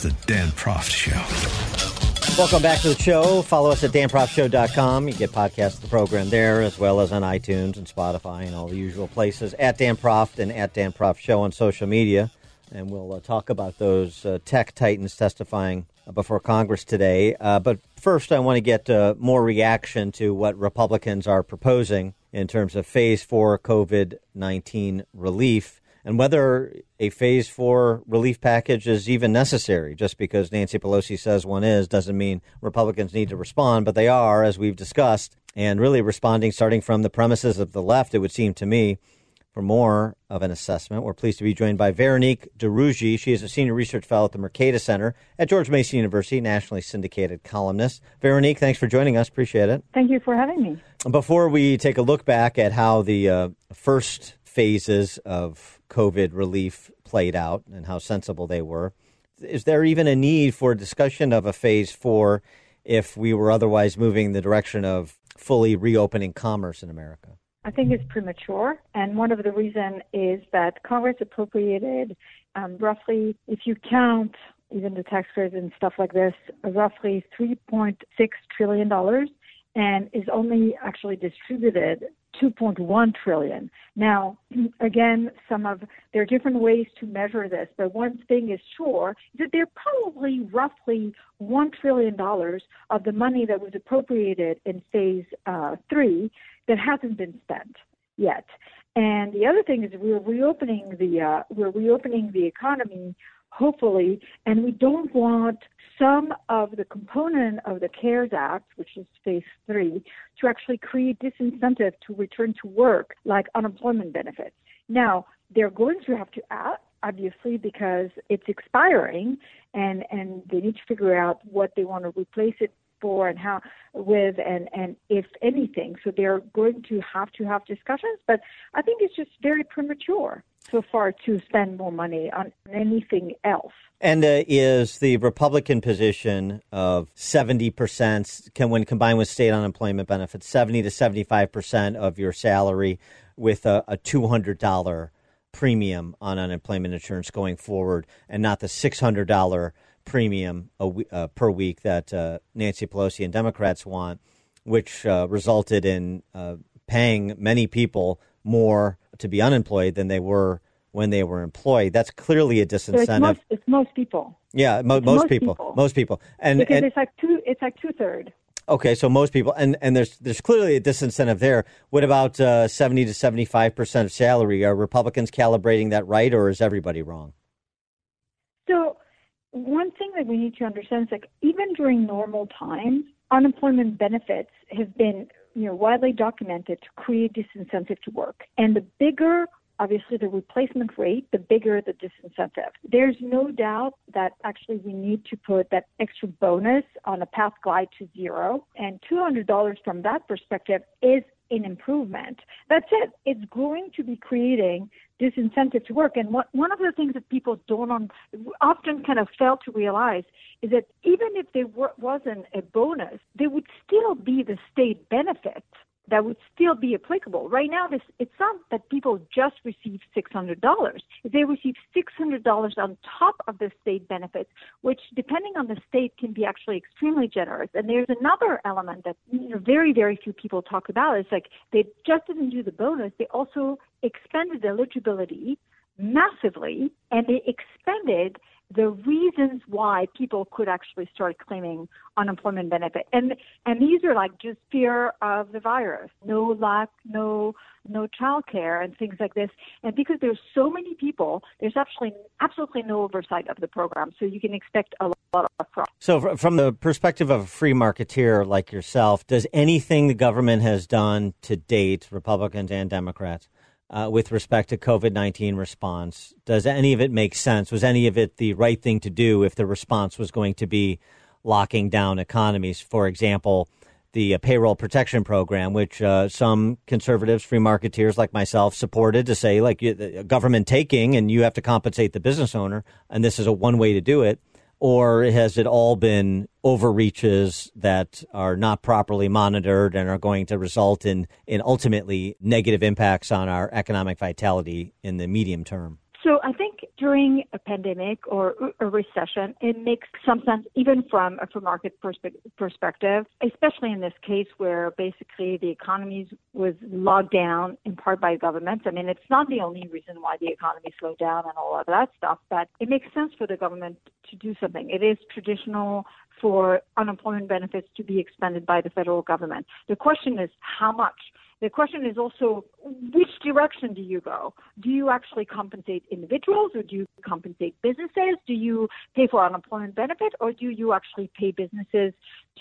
the Dan Proft Show. Welcome back to the show. Follow us at danproftshow.com. You get podcasts of the program there, as well as on iTunes and Spotify and all the usual places. At Dan Proft and at Dan Proft Show on social media and we'll uh, talk about those uh, tech titans testifying before Congress today. Uh, but first, I want to get uh, more reaction to what Republicans are proposing in terms of phase four COVID 19 relief and whether a phase four relief package is even necessary. Just because Nancy Pelosi says one is doesn't mean Republicans need to respond, but they are, as we've discussed, and really responding starting from the premises of the left, it would seem to me for more of an assessment, we're pleased to be joined by Veronique de She is a senior research fellow at the Mercatus Center at George Mason University, nationally syndicated columnist. Veronique, thanks for joining us. Appreciate it. Thank you for having me. Before we take a look back at how the uh, first phases of COVID relief played out and how sensible they were, is there even a need for a discussion of a phase four if we were otherwise moving in the direction of fully reopening commerce in America? I think it's premature, and one of the reasons is that Congress appropriated um, roughly, if you count even the tax credits and stuff like this, roughly 3.6 trillion dollars, and is only actually distributed 2.1 trillion. Now, again, some of there are different ways to measure this, but one thing is sure that there probably roughly one trillion dollars of the money that was appropriated in phase uh, three that hasn't been spent yet. And the other thing is we're reopening the uh, we're reopening the economy hopefully, and we don't want some of the component of the CARES Act, which is phase three, to actually create disincentive to return to work, like unemployment benefits. Now, they're going to have to act, obviously, because it's expiring, and, and they need to figure out what they want to replace it for and how with and and if anything so they're going to have to have discussions but i think it's just very premature so far to spend more money on anything else. And uh, is the Republican position of 70% can when combined with state unemployment benefits 70 to 75% of your salary with a, a $200 premium on unemployment insurance going forward and not the $600 premium uh, per week that uh, Nancy Pelosi and Democrats want, which uh, resulted in uh, paying many people more to be unemployed than they were when they were employed. That's clearly a disincentive. So it's, most, it's, most, people. Yeah, mo- most, most people, people, Most people. And because and, it's like two. It's like two third. Okay, so most people, and, and there's there's clearly a disincentive there. What about uh, seventy to seventy five percent of salary? Are Republicans calibrating that right, or is everybody wrong? So one thing that we need to understand is like even during normal times, unemployment benefits have been you know widely documented to create disincentive to work, and the bigger obviously the replacement rate, the bigger the disincentive. There's no doubt that actually we need to put that extra bonus on a path glide to zero. And $200 from that perspective is an improvement. That's it. It's going to be creating disincentive to work. And what, one of the things that people don't on, often kind of fail to realize is that even if there were, wasn't a bonus, there would still be the state benefit that would still be applicable. Right now, this, it's not that people just receive $600. If they receive $600 on top of the state benefits, which depending on the state can be actually extremely generous. And there's another element that you know, very, very few people talk about. It's like they just didn't do the bonus. They also expanded eligibility massively and they expanded the reasons why people could actually start claiming unemployment benefit. And and these are like just fear of the virus, no lack, no no childcare and things like this. And because there's so many people, there's actually absolutely no oversight of the program. So you can expect a lot of fraud. So from the perspective of a free marketeer like yourself, does anything the government has done to date, Republicans and Democrats, uh, with respect to COVID 19 response? Does any of it make sense? Was any of it the right thing to do if the response was going to be locking down economies? For example, the uh, payroll protection program, which uh, some conservatives, free marketeers like myself, supported to say, like, government taking and you have to compensate the business owner, and this is a one way to do it or has it all been overreaches that are not properly monitored and are going to result in, in ultimately negative impacts on our economic vitality in the medium term? So I think during a pandemic or a recession, it makes some sense, even from a market perspe- perspective, especially in this case where basically the economy was locked down in part by government. I mean, it's not the only reason why the economy slowed down and all of that stuff, but it makes sense for the government to do something. It is traditional for unemployment benefits to be expended by the federal government. The question is how much? The question is also which direction do you go? Do you actually compensate individuals or do you compensate businesses? Do you pay for unemployment benefit or do you actually pay businesses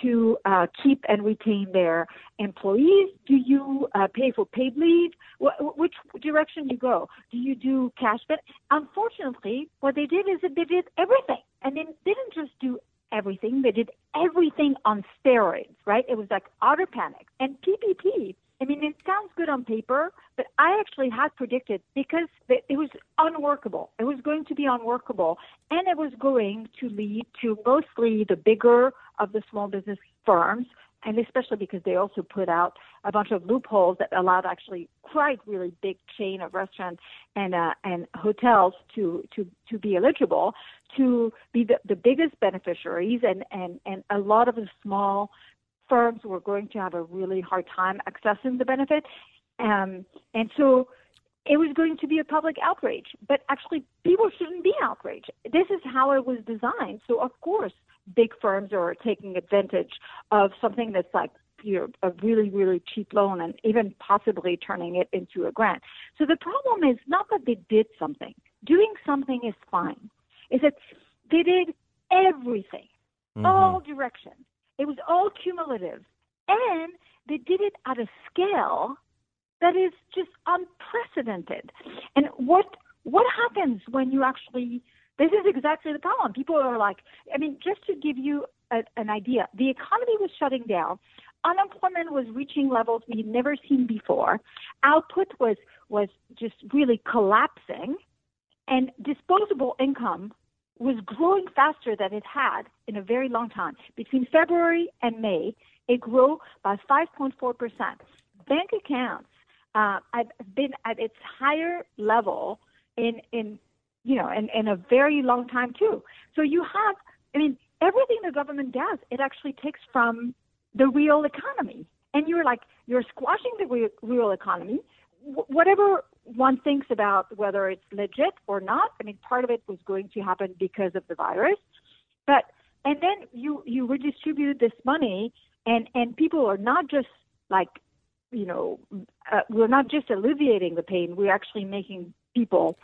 to uh, keep and retain their employees? Do you uh, pay for paid leave? Wh- which direction do you go? Do you do cash But Unfortunately, what they did is that they did everything. And they didn't just do everything. They did everything on steroids, right? It was like utter panic. And PPP I mean, it sounds good on paper, but I actually had predicted because it was unworkable. It was going to be unworkable, and it was going to lead to mostly the bigger of the small business firms, and especially because they also put out a bunch of loopholes that allowed actually quite really big chain of restaurants and uh, and hotels to to to be eligible to be the, the biggest beneficiaries, and and and a lot of the small firms were going to have a really hard time accessing the benefit. Um, and so it was going to be a public outrage. But actually, people shouldn't be outraged. This is how it was designed. So, of course, big firms are taking advantage of something that's like you know, a really, really cheap loan and even possibly turning it into a grant. So the problem is not that they did something. Doing something is fine. is that they did everything, Mm-hmm. all directions. It was all cumulative, and they did it at a scale that is just unprecedented. And what what happens when you actually this is exactly the problem. People are like, I mean, just to give you a, an idea, the economy was shutting down. Unemployment was reaching levels we'd never seen before. Output was was just really collapsing, and disposable income was growing faster than it had in a very long time. Between February and May, it grew by 5.4 percent. Bank accounts uh, have been at its higher level in in you know in, in a very long time too. So you have, I mean, everything the government does, it actually takes from the real economy, and you're like you're squashing the real, real economy. Wh- whatever one thinks about whether it's legit or not, I mean, part of it was going to happen because of the virus, but and then you you redistribute this money, and and people are not just like you know, uh, we're not just alleviating the pain, we're actually making people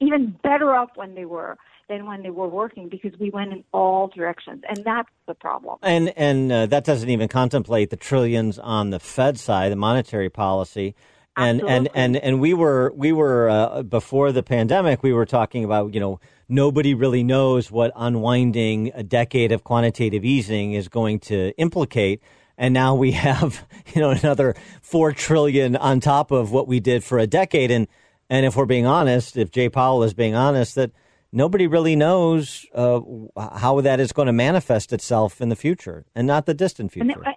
even better off when they were than when they were working because we went in all directions, and that's the problem. And and uh, that doesn't even contemplate the trillions on the Fed side, the monetary policy. And and, and and we were we were uh, before the pandemic we were talking about you know nobody really knows what unwinding a decade of quantitative easing is going to implicate. And now we have you know another 4 trillion on top of what we did for a decade. And and if we're being honest if Jay Powell is being honest that nobody really knows uh, how that is going to manifest itself in the future and not the distant future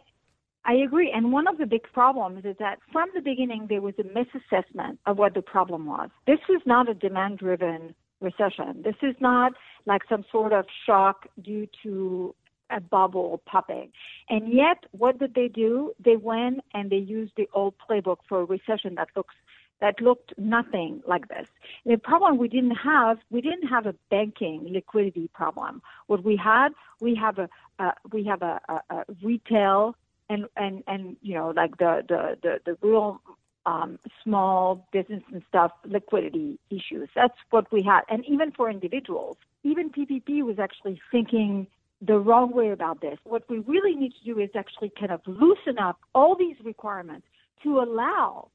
I, agree. And one of the big problems is that from the beginning, there was a misassessment of what the problem was. This was not a demand driven recession. This is not like some sort of shock due to a bubble popping. And yet, what did they do? They went and they used the old playbook for a recession that looks that looked nothing like this. The problem we didn't have, we didn't have a banking liquidity problem. What we had, we have a, uh, we have a, a, a retail and and and you know like the the the, the real um, small business and stuff liquidity issues. That's what we had, and even for individuals, even PPP was actually thinking the wrong way about this. What we really need to do is actually kind of loosen up all these requirements to allow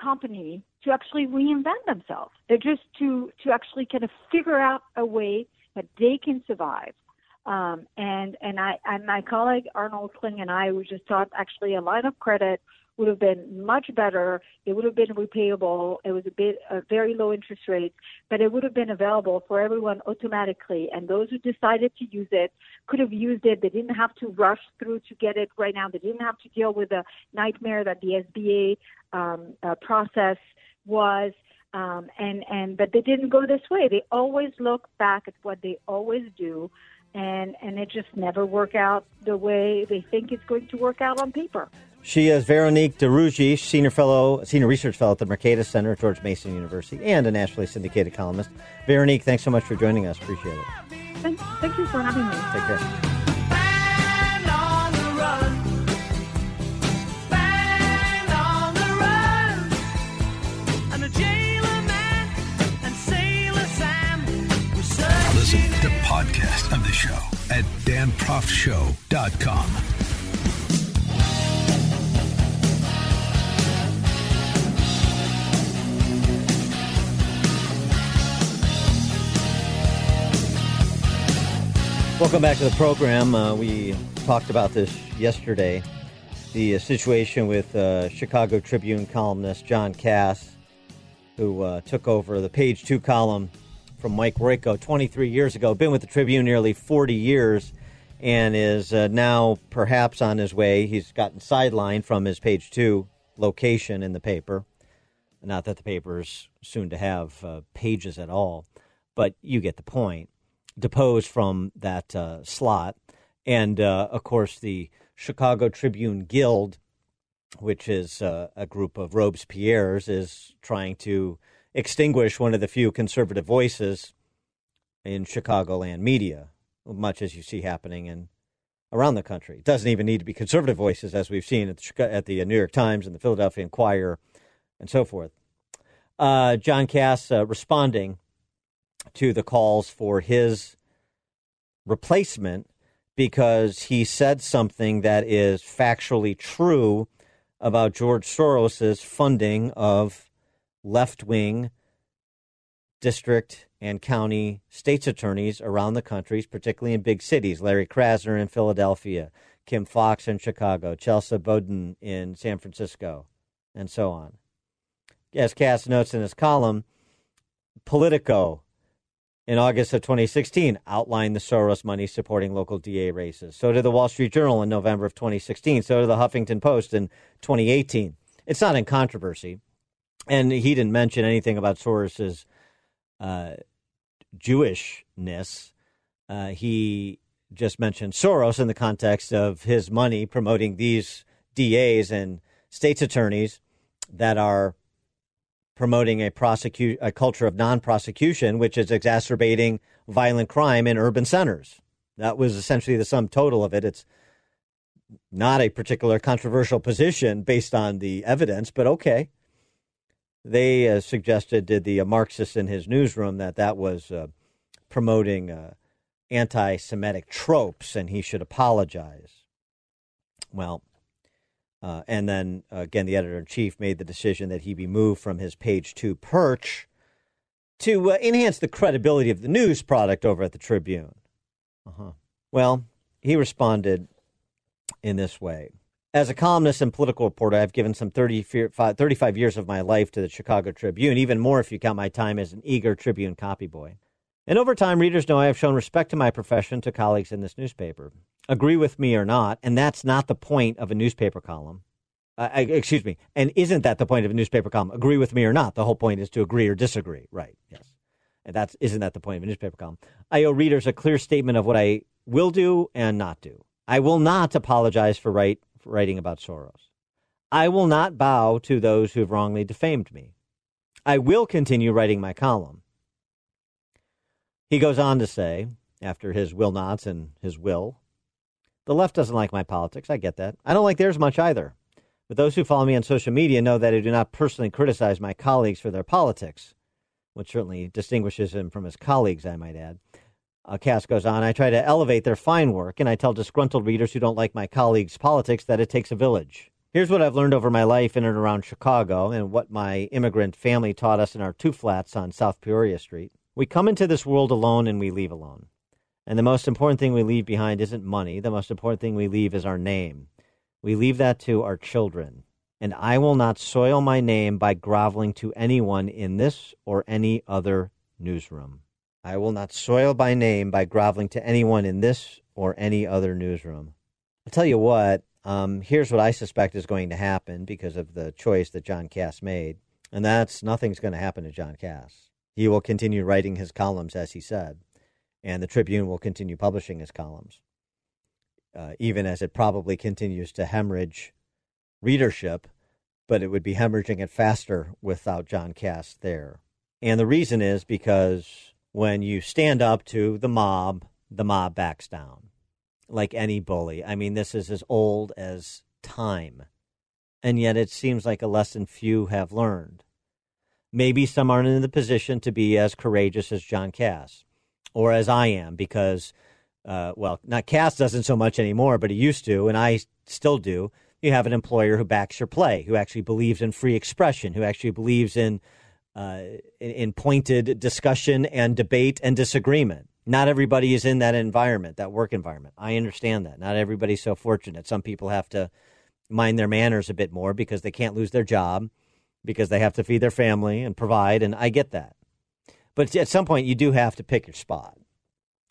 company to actually reinvent themselves. They're just to to actually kind of figure out a way that they can survive. Um, and and I and my colleague Arnold Kling and I we just thought actually a line of credit would have been much better. It would have been repayable. It was a bit a very low interest rates, but it would have been available for everyone automatically. And those who decided to use it could have used it. They didn't have to rush through to get it right now. They didn't have to deal with the nightmare that the SBA um, uh, process was. Um, and and but they didn't go this way. They always look back at what they always do, and and it just never work out the way they think it's going to work out on paper. She is Veronique de Rugy, senior fellow, senior research fellow at the Mercatus Center at George Mason University, and a nationally syndicated columnist. Veronique, thanks so much for joining us. Appreciate it. Thank, thank you for having me. Take care. Of the show at danproftshow.com. Welcome back to the program. Uh, we talked about this yesterday. The uh, situation with uh, Chicago Tribune columnist John Kass, who uh, took over the page two column from Mike Royko 23 years ago, been with the Tribune nearly 40 years, and is uh, now perhaps on his way. He's gotten sidelined from his page two location in the paper. Not that the paper's soon to have uh, pages at all, but you get the point deposed from that uh, slot. And uh, of course, the Chicago Tribune Guild, which is uh, a group of Robespierres, is trying to extinguish one of the few conservative voices in Chicagoland media, much as you see happening in around the country. It doesn't even need to be conservative voices, as we've seen at the, at the New York Times and the Philadelphia Inquirer and so forth. Uh, John Kass uh, responding to the calls for his replacement because he said something that is factually true about George Soros's funding of left wing district and county states attorneys around the country, particularly in big cities. Larry Krasner in Philadelphia, Kim Foxx in Chicago, Chesa Boudin in San Francisco, and so on. As Kass notes in his column, Politico in August of 2016 outlined the Soros money supporting local DA races. So did the Wall Street Journal in November of 2016. So did the Huffington Post in 2018. It's not in controversy. And he didn't mention anything about Soros's uh, Jewishness. Uh, he just mentioned Soros in the context of his money promoting these DAs and states attorneys that are promoting a prosecute a culture of non-prosecution, which is exacerbating violent crime in urban centers. That was essentially the sum total of it. It's not a particular controversial position based on the evidence, but okay. They uh, suggested, did the uh, Marxist in his newsroom, that that was uh, promoting uh, anti Semitic tropes and he should apologize. Well, uh, and then again, the editor in chief made the decision that he be moved from his page two perch to uh, enhance the credibility of the news product over at the Tribune. Uh-huh. Well, he responded in this way. As a columnist and political reporter, I've given some 30, 35 years of my life to the Chicago Tribune, even more if you count my time as an eager Tribune copyboy. And over time, readers know I have shown respect to my profession to colleagues in this newspaper agree with me or not, and that's not the point of a newspaper column. Uh, excuse me, and isn't that the point of a newspaper column? Agree with me or not? The whole point is to agree or disagree, right? Yes, and that's isn't that the point of a newspaper column? I owe readers a clear statement of what I will do and not do. I will not apologize for, for writing about Soros. I will not bow to those who have wrongly defamed me. I will continue writing my column. He goes on to say, after his will nots and his will, the left doesn't like my politics. I get that. I don't like theirs much either. But those who follow me on social media know that I do not personally criticize my colleagues for their politics, which certainly distinguishes him from his colleagues, I might add. Uh, Kass goes on, I try to elevate their fine work, and I tell disgruntled readers who don't like my colleagues' politics that it takes a village. Here's what I've learned over my life in and around Chicago and what my immigrant family taught us in our two flats on South Peoria Street. We come into this world alone and we leave alone. And the most important thing we leave behind isn't money. The most important thing we leave is our name. We leave that to our children. And I will not soil my name by groveling to anyone in this or any other newsroom. I will not soil my name by groveling to anyone in this or any other newsroom. I'll tell you what, um, here's what I suspect is going to happen because of the choice that John Kass made. And that's nothing's going to happen to John Kass. He will continue writing his columns, as he said and the Tribune will continue publishing his columns, uh, even as it probably continues to hemorrhage readership, but it would be hemorrhaging it faster without John Kass there. And the reason is because when you stand up to the mob, the mob backs down like any bully. I mean, this is as old as time. And yet it seems like a lesson few have learned. Maybe some aren't in the position to be as courageous as John Kass or as I am, because, uh, well, not Kass doesn't so much anymore, but he used to, and I still do. You have an employer who backs your play, who actually believes in free expression, who actually believes in uh, in, in pointed discussion and debate and disagreement. Not everybody is in that environment, that work environment. I understand that. Not everybody's so fortunate. Some people have to mind their manners a bit more because they can't lose their job, because they have to feed their family and provide, and I get that. But at some point, you do have to pick your spot.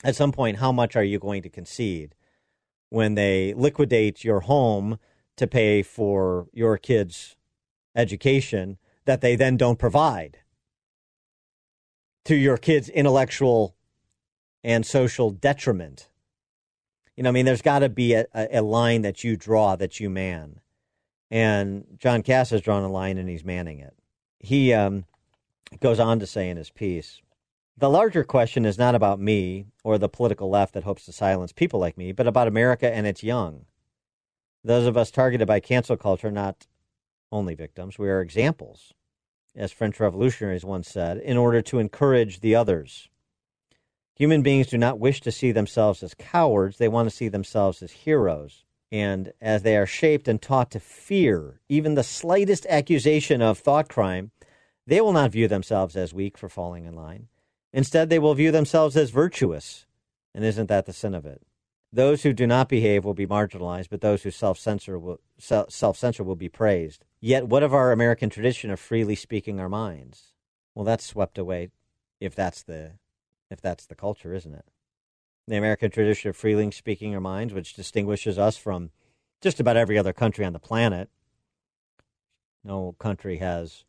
At some point, how much are you going to concede when they liquidate your home to pay for your kids' education that they then don't provide to your kids' intellectual and social detriment? You know, I mean, there's got to be a, a line that you draw that you man. And John Kass has drawn a line and he's manning it. He, um, goes on to say in his piece The larger question is not about me or the political left that hopes to silence people like me, but about America and its young. Those of us targeted by cancel culture not only victims, we are examples, as French revolutionaries once said, in order to encourage the others. Human beings do not wish to see themselves as cowards, they want to see themselves as heroes. And as they are shaped and taught to fear even the slightest accusation of thought crime, they will not view themselves as weak for falling in line. Instead, they will view themselves as virtuous. And isn't that the sin of it? Those who do not behave will be marginalized, but those who self-censor will self-censor will be praised. Yet, what of our American tradition of freely speaking our minds? Well, that's swept away if that's the if that's the culture, isn't it? The American tradition of freely speaking our minds, which distinguishes us from just about every other country on the planet. No country has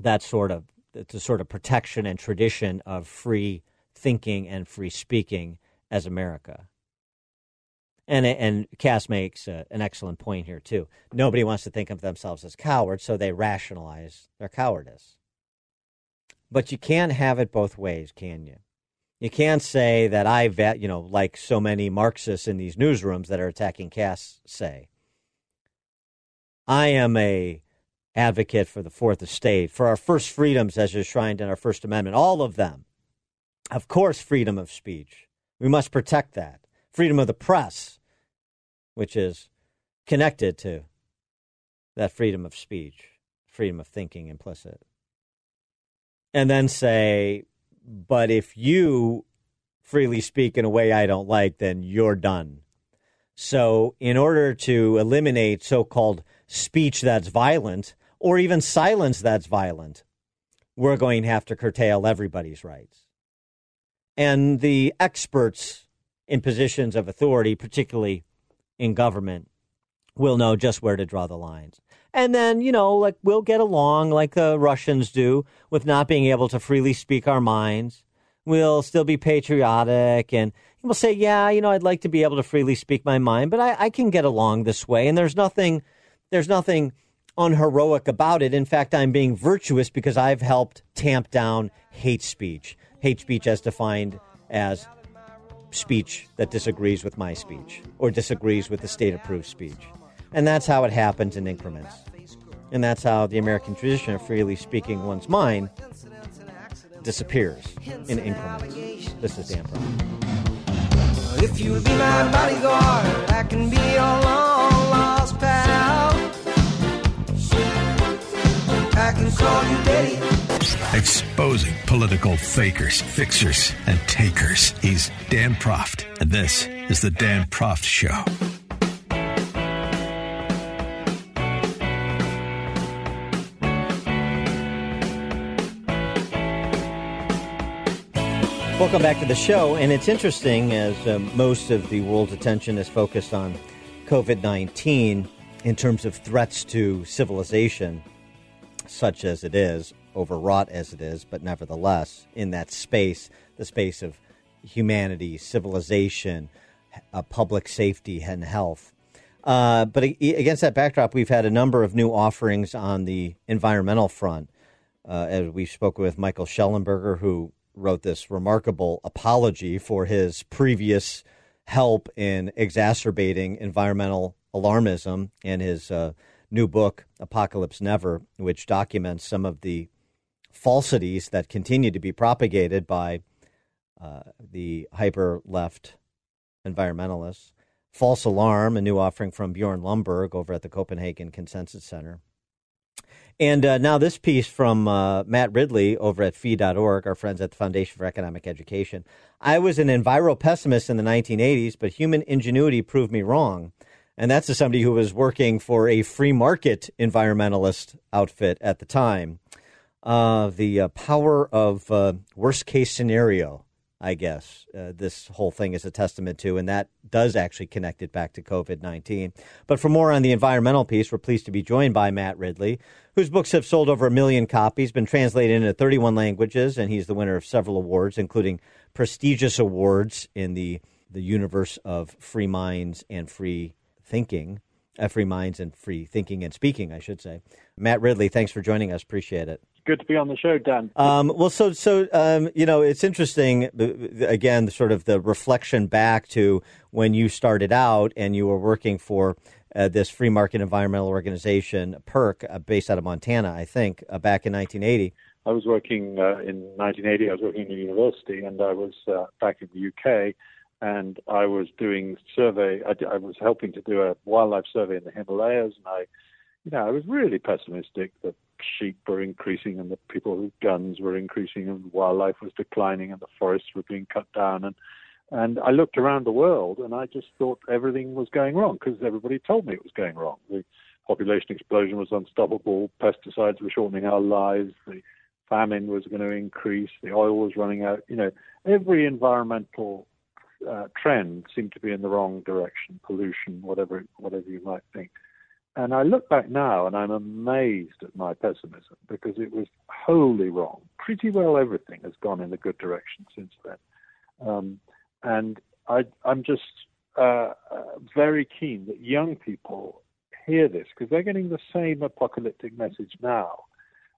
that sort of the sort of protection and tradition of free thinking and free speaking as America. And and Kass makes uh, an excellent point here too. Nobody wants to think of themselves as cowards, so they rationalize their cowardice. But you can't have it both ways, can you? You can't say that I vet, you know, like so many Marxists in these newsrooms that are attacking Kass say. I am a advocate for the Fourth Estate, for our first freedoms as enshrined in our First Amendment, all of them. Of course, freedom of speech. We must protect that. Freedom of the press, which is connected to that freedom of speech, freedom of thinking implicit and then say, but if you freely speak in a way I don't like, then you're done. So, in order to eliminate so called speech that's violent or even silence that's violent, we're going to have to curtail everybody's rights. And the experts in positions of authority, particularly in government, will know just where to draw the lines. And then, you know, like we'll get along like the Russians do with not being able to freely speak our minds. We'll still be patriotic and we'll say, yeah, you know, I'd like to be able to freely speak my mind, but I, I can get along this way. And there's nothing, there's nothing unheroic about it. In fact, I'm being virtuous because I've helped tamp down hate speech. Hate speech as defined as speech that disagrees with my speech or disagrees with the state approved speech. And that's how it happens in increments. And that's how the American tradition of freely speaking one's mind disappears in increments. This is Dan Proft. If you'll be my bodyguard, I can be your long lost pal. I can call you. Exposing political fakers, fixers, and takers. He's Dan Proft, and this is The Dan Proft Show. Welcome back to the show. And it's interesting as uh, most of the world's attention is focused on COVID 19 in terms of threats to civilization, such as it is, overwrought as it is, but nevertheless, in that space, the space of humanity, civilization, uh, public safety, and health. Uh, but against that backdrop, we've had a number of new offerings on the environmental front. Uh, as we spoke with Michael Shellenberger, who wrote this remarkable apology for his previous help in exacerbating environmental alarmism and his uh, new book, Apocalypse Never, which documents some of the falsities that continue to be propagated by uh, the hyper left environmentalists. False Alarm, a new offering from Bjorn Lomborg over at the Copenhagen Consensus Center. And uh, now this piece from uh, Matt Ridley over at fee.org, our friends at the Foundation for Economic Education. I was an enviro pessimist in the 1980s, but human ingenuity proved me wrong. And that's to somebody who was working for a free market environmentalist outfit at the time. Uh, the uh, power of uh, worst case scenario I guess uh, this whole thing is a testament to, and that does actually connect it back to COVID 19. But for more on the environmental piece, we're pleased to be joined by Matt Ridley, whose books have sold over a million copies, been translated into 31 languages, and he's the winner of several awards, including prestigious awards in the, the universe of free minds and free thinking. Uh, free minds and free thinking and speaking, I should say. Matt Ridley, thanks for joining us. Appreciate it good to be on the show, Dan. Um, well, so so um, you know, it's interesting. Again, sort of the reflection back to when you started out and you were working for uh, this free market environmental organization, PERC, uh, based out of Montana, I think, uh, back in 1980. I was working uh, in 1980. I was working in a university, and I was uh, back in the UK, and I was doing survey. I, I was helping to do a wildlife survey in the Himalayas, and I, you know, I was really pessimistic that sheep were increasing and the people with guns were increasing and wildlife was declining and the forests were being cut down and and I looked around the world and I just thought everything was going wrong because everybody told me it was going wrong. The population explosion was unstoppable, pesticides were shortening our lives, the famine was going to increase, the oil was running out. You know, every environmental uh, trend seemed to be in the wrong direction, pollution, whatever whatever you might think. And I look back now and I'm amazed at my pessimism because it was wholly wrong. Pretty well everything has gone in the good direction since then. Um, and I, am just uh, very keen that young people hear this because they're getting the same apocalyptic message now.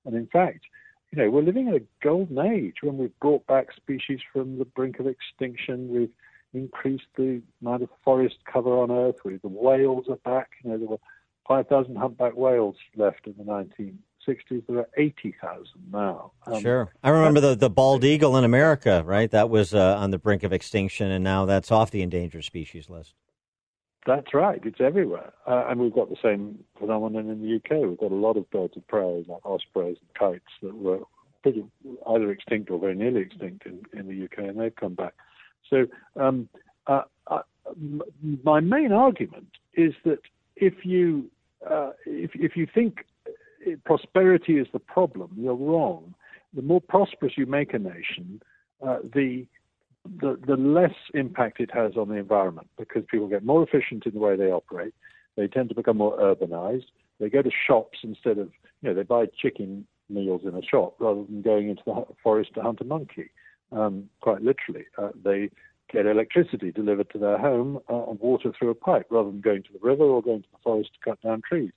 And in fact, you know, we're living in a golden age when we've brought back species from the brink of extinction. We've increased the amount of forest cover on Earth. We, the whales are back. You know, there were 5,000 humpback whales left in the 1960s. There are 80,000 now. Um, sure. I remember the, the bald eagle in America, right? That was uh, on the brink of extinction, and now that's off the endangered species list. That's right. It's everywhere. Uh, and we've got the same phenomenon in the UK. We've got a lot of birds of prey, like ospreys and kites, that were pretty, either extinct or very nearly extinct in, in the UK, and they've come back. So um, uh, uh, my main argument is that if you uh, if, if you think prosperity is the problem, you're wrong. The more prosperous you make a nation, uh, the, the the less impact it has on the environment because people get more efficient in the way they operate. They tend to become more urbanized. They go to shops instead of you know they buy chicken meals in a shop rather than going into the forest to hunt a monkey. Um, quite literally, uh, they get electricity delivered to their home uh, and water through a pipe rather than going to the river or going to the forest to cut down trees.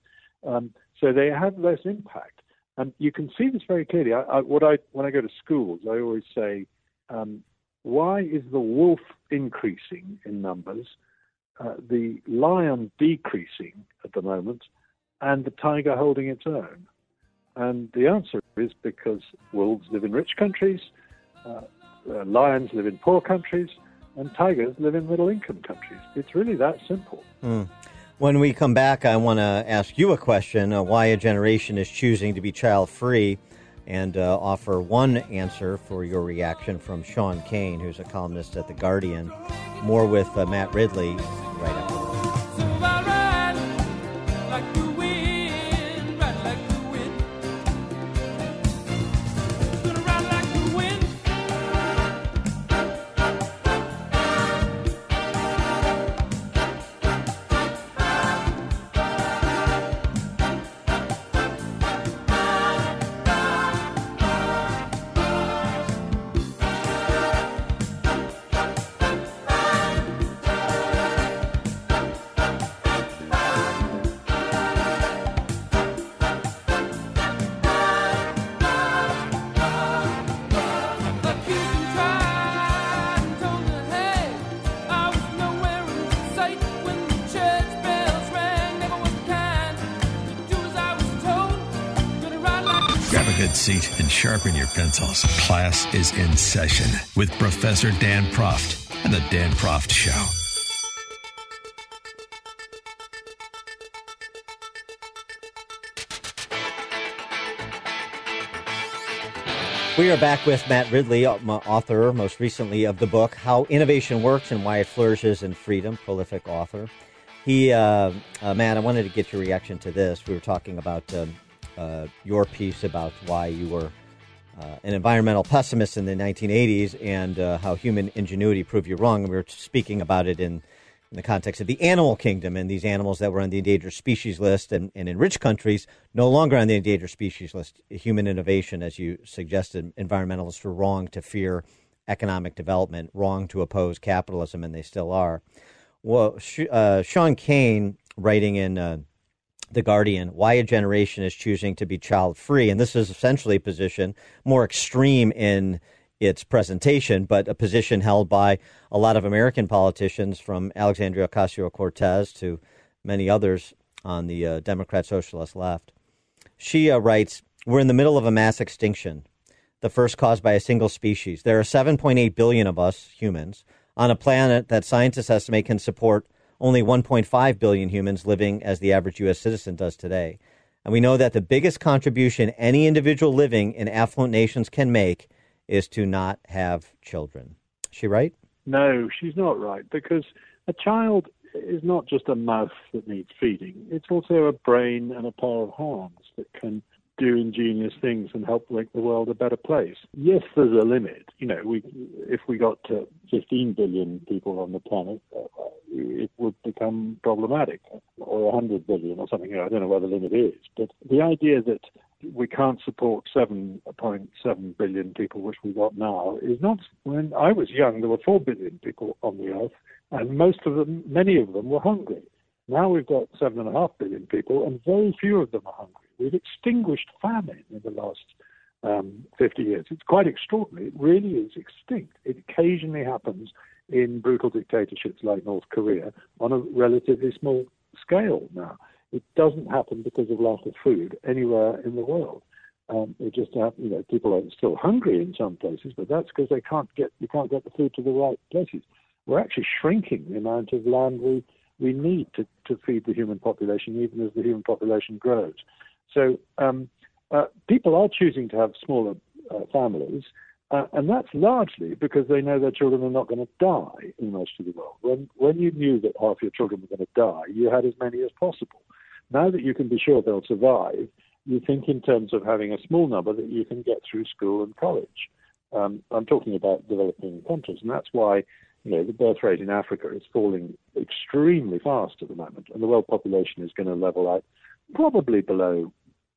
Um, so they have less impact. And you can see this very clearly. I, I, what I, when I go to schools, I always say, um, why is the wolf increasing in numbers, uh, the lion decreasing at the moment, and the tiger holding its own? And the answer is because wolves live in rich countries, uh, uh, lions live in poor countries, and tigers live in middle income countries. It's really that simple. Mm. When we come back, I want to ask you a question uh, why a generation is choosing to be child free, and uh, offer one answer for your reaction from Sian Cain, who's a columnist at The Guardian. More with uh, Matt Ridley right after sharpen your pencils. Class is in session with Professor Dan Proft and The Dan Proft Show. We are back with Matt Ridley, uh, author most recently of the book How Innovation Works and Why It Flourishes in Freedom, prolific author. He, uh, uh, Matt, I wanted to get your reaction to this. We were talking about um, uh, your piece about why you were uh, an environmental pessimist in the 1980s and uh, how human ingenuity proved you wrong. And we were speaking about it in, in the context of the animal kingdom and these animals that were on the endangered species list and, and in rich countries no longer on the endangered species list. Human innovation, as you suggested, environmentalists were wrong to fear economic development, wrong to oppose capitalism, and they still are. Well, uh, Sian Cain, writing in uh, the Guardian, why a generation is choosing to be child free. And this is essentially a position more extreme in its presentation, but a position held by a lot of American politicians from Alexandria Ocasio Cortez to many others on the uh, Democrat Socialist left. She uh, writes We're in the middle of a mass extinction. the first caused by a single species. There are 7.8 billion of us humans on a planet that scientists estimate can support only 1.5 billion humans living as the average U.S. citizen does today. And we know that the biggest contribution any individual living in affluent nations can make is to not have children. Is she right? No, she's not right because a child is not just a mouth that needs feeding. It's also a brain and a pair of hands that can do ingenious things and help make the world a better place. Yes, there's a limit. You know, we if we got to 15 billion people on the planet, uh, it would become problematic, or 100 billion or something. I don't know where the limit is, but the idea that we can't support 7.7 billion people, which we've got now, is not. When I was young, there were 4 billion people on the earth, and most of them, many of them, were hungry. Now we've got 7.5 billion people, and very few of them are hungry. We've extinguished famine in the last um, 50 years. It's quite extraordinary. It really is extinct. It occasionally happens in brutal dictatorships like North Korea on a relatively small scale now. It doesn't happen because of lack of food anywhere in the world. Um, it just you know people are still hungry in some places, but that's because they can't get you can't get the food to the right places. We're actually shrinking the amount of land we we need to, to feed the human population, even as the human population grows. So um, uh, people are choosing to have smaller uh, families, uh, and that's largely because they know their children are not going to die in most of the world. When when you knew that half your children were going to die, you had as many as possible. Now that you can be sure they'll survive, you think in terms of having a small number that you can get through school and college. Um, I'm talking about developing countries, and that's why you know the birth rate in Africa is falling extremely fast at the moment, and the world population is going to level out probably below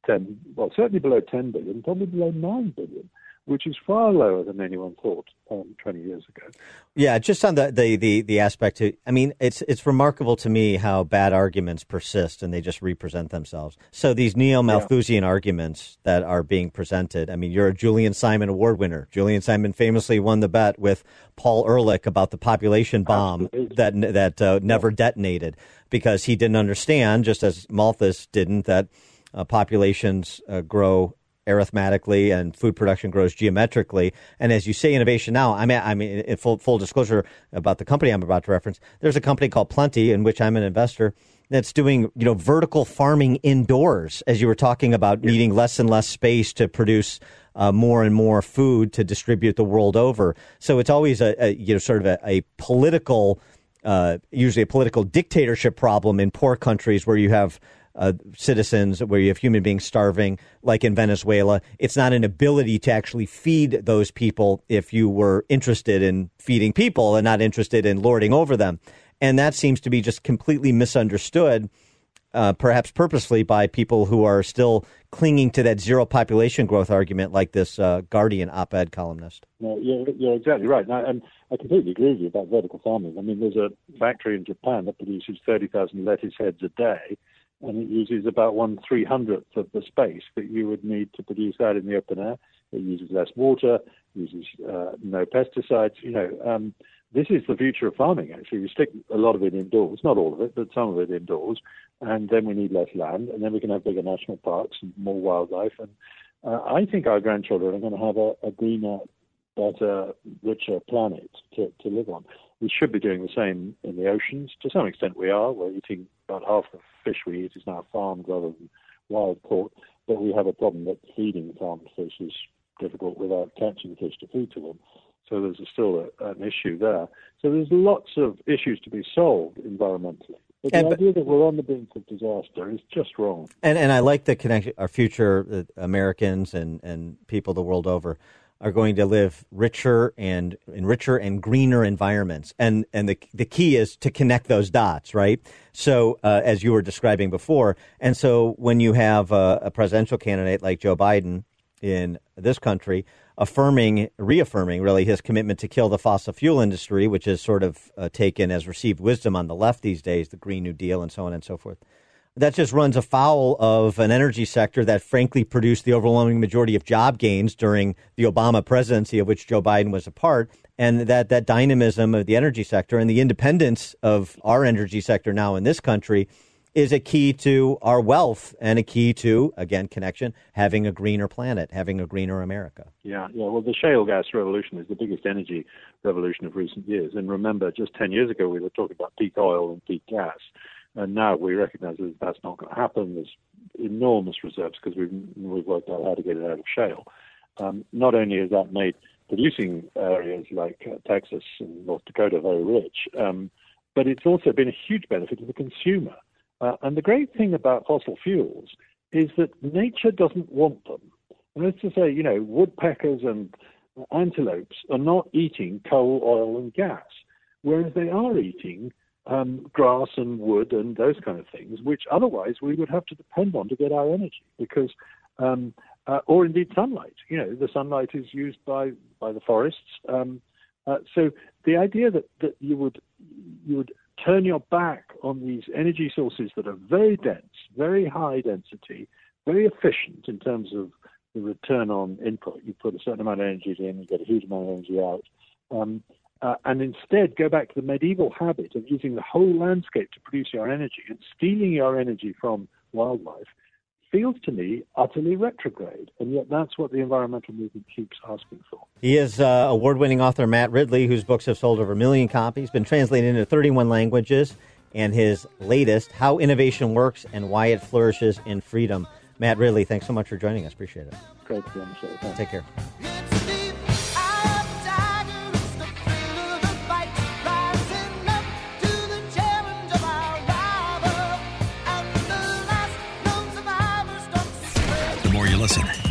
10, well, certainly below 10 billion, probably below 9 billion, which is far lower than anyone thought um, 20 years ago. Yeah, just on the, the, the, the aspect, to, I mean, it's, it's remarkable to me how bad arguments persist and they just represent themselves. So these neo Malthusian yeah. arguments that are being presented, I mean, you're a Julian Simon Award winner. Julian Simon famously won the bet with Paul Ehrlich about the population bomb Absolutely. that, that uh, never detonated because he didn't understand, just as Malthus didn't, that uh, populations uh, grow arithmetically and food production grows geometrically. And as you say, innovation now, I mean, I mean, in full, full disclosure about the company I'm about to reference, there's a company called Plenty in which I'm an investor that's doing, you know, vertical farming indoors, as you were talking about needing less and less space to produce uh, more and more food to distribute the world over. So it's always a, a you know, sort of a, a political, uh, usually a political dictatorship problem in poor countries where you have uh, citizens, where you have human beings starving, like in Venezuela. It's not an ability to actually feed those people if you were interested in feeding people and not interested in lording over them. And that seems to be just completely misunderstood, uh, perhaps purposely, by people who are still clinging to that zero population growth argument, like this uh, Guardian op ed columnist. No, you're, you're exactly right. Now, and I completely agree with you about vertical farming. I mean, there's a factory in Japan that produces 30,000 lettuce heads a day and it uses about one three hundredth of the space that you would need to produce that in the open air. It uses less water, uses uh, no pesticides. You know, um, this is the future of farming. Actually, we stick a lot of it indoors, not all of it, but some of it indoors, and then we need less land, and then we can have bigger national parks and more wildlife. And uh, I think our grandchildren are going to have a, a greener, better, richer planet to, to live on. We should be doing the same in the oceans. To some extent, we are. We're eating about half the fish we eat is now farmed rather than wild caught. But we have a problem that feeding farmed fish is difficult without catching fish to feed to them. So there's still a, an issue there. So there's lots of issues to be solved environmentally. But the and, idea that we're on the brink of disaster is just wrong. And and I like the connection. Our future uh, Americans and and people the world over are going to live richer and in richer and greener environments. And and the the key is to connect those dots, right? So uh, as you were describing before, and so when you have a, a, presidential candidate like Joe Biden in this country affirming, reaffirming really his commitment to kill the fossil fuel industry, which is sort of uh, taken as received wisdom on the left these days, the Green New Deal and so on and so forth that just runs afoul of an energy sector that frankly produced the overwhelming majority of job gains during the Obama presidency, of which Joe Biden was a part. And that, that dynamism of the energy sector and the independence of our energy sector now in this country is a key to our wealth and a key to, again, connection, having a greener planet, having a greener America. Yeah, yeah. Well, the shale gas revolution is the biggest energy revolution of recent years. And remember, just 10 years ago, we were talking about peak oil and peak gas. And now we recognize that that's not going to happen. There's enormous reserves because we've, we've worked out how to get it out of shale. Um, not only has that made producing areas like uh, Texas and North Dakota very rich, um, but it's also been a huge benefit to the consumer. Uh, and the great thing about fossil fuels is that nature doesn't want them. And that's to say, you know, woodpeckers and antelopes are not eating coal, oil, and gas, whereas they are eating um, grass and wood and those kind of things, which otherwise we would have to depend on to get our energy, because um, uh, or indeed sunlight. You know, the sunlight is used by by the forests. Um, uh, so the idea that, that you would you would turn your back on these energy sources that are very dense, very high density, very efficient in terms of the return on input. You put a certain amount of energy in, you get a huge amount of energy out. Um, uh, and instead go back to the medieval habit of using the whole landscape to produce your energy and stealing your energy from wildlife feels to me utterly retrograde. And yet that's what the environmental movement keeps asking for. He is uh, award winning author Matt Ridley, whose books have sold over a million copies, been translated into 31 languages, and his latest, How Innovation Works and Why It Flourishes in Freedom. Matt Ridley, thanks so much for joining us. Appreciate it. Great to be on the show. Thanks. Take care.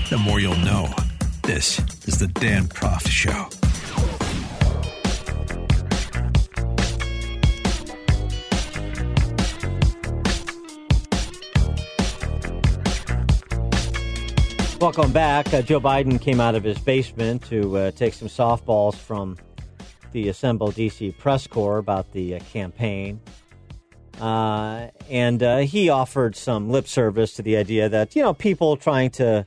The more you'll know. This is the Dan Proft Show. Welcome back. Uh, Joe Biden came out of his basement to uh, take some softballs from the assembled DC press corps about the uh, campaign. Uh, and uh, he offered some lip service to the idea that, you know, people trying to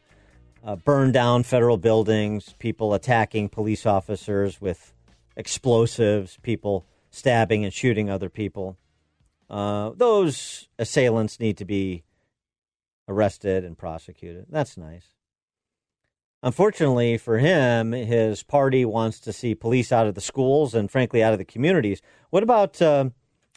uh, burn down federal buildings, people attacking police officers with explosives, people stabbing and shooting other people, those assailants need to be arrested and prosecuted. That's nice. Unfortunately for him, his party wants to see police out of the schools and, frankly, out of the communities. What about uh,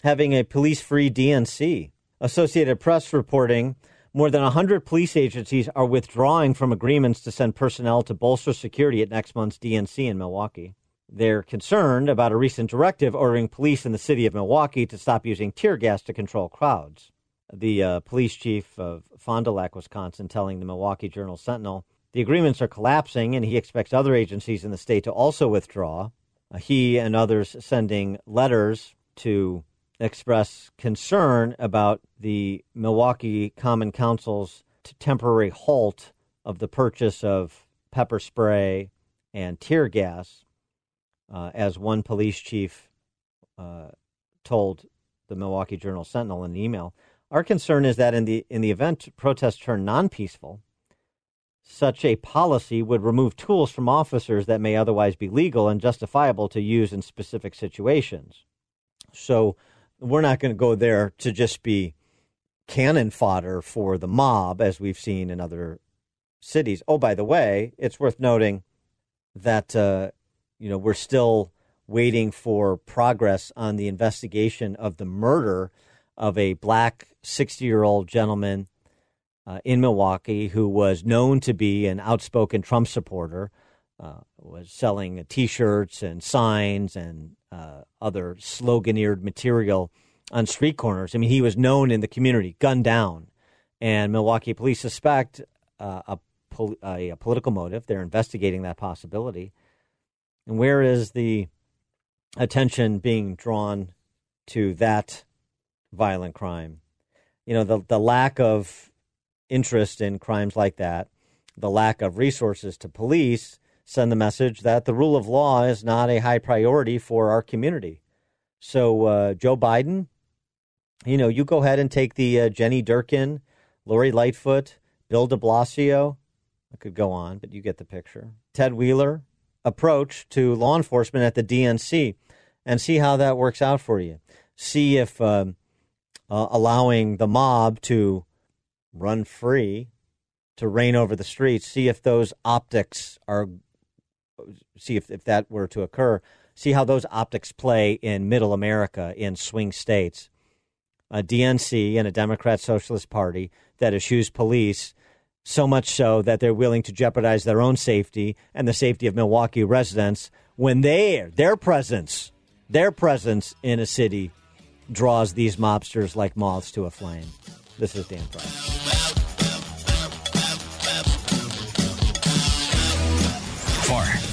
having a police free DNC? Associated Press reporting more than 100 police agencies are withdrawing from agreements to send personnel to bolster security at next month's DNC in Milwaukee. They're concerned about a recent directive ordering police in the city of Milwaukee to stop using tear gas to control crowds. The uh, police chief of Fond du Lac, Wisconsin, telling the Milwaukee Journal Sentinel the agreements are collapsing, and he expects other agencies in the state to also withdraw. Uh, he and others sending letters to express concern about the Milwaukee Common Council's temporary halt of the purchase of pepper spray and tear gas, uh, as one police chief uh, told the Milwaukee Journal Sentinel in an email. Our concern is that in the in the event protests turn non-peaceful, such a policy would remove tools from officers that may otherwise be legal and justifiable to use in specific situations. So we're not going to go there to just be cannon fodder for the mob, as we've seen in other cities. Oh, by the way, it's worth noting that uh, you know we're still waiting for progress on the investigation of the murder of a black 60 year old gentleman uh, in Milwaukee who was known to be an outspoken Trump supporter, uh, was selling T-shirts and signs and uh, other sloganeered material on street corners. I mean, he was known in the community, gunned down, and Milwaukee police suspect uh, a, pol- a, a political motive. They're investigating that possibility. And where is the attention being drawn to that violent crime? You know, the the lack of interest in crimes like that, the lack of resources to police send the message that the rule of law is not a high priority for our community. So, uh, Joe Biden, you know, you go ahead and take the uh, Jenny Durkan, Lori Lightfoot, Bill de Blasio, I could go on, but you get the picture. Ted Wheeler approach to law enforcement at the DNC and see how that works out for you. See if um, uh, allowing the mob to run free, to reign over the streets. See if those optics are, see if, if that were to occur, see how those optics play in middle America, in swing states. A DNC and a Democrat Socialist Party that eschews police so much so that they're willing to jeopardize their own safety and the safety of Milwaukee residents when they their presence their presence in a city draws these mobsters like moths to a flame. This is Dan Price. Far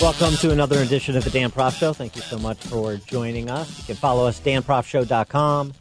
Welcome to another edition of the Dan Proft Show. Thank you so much for joining us. You can follow us, danproftshow.com.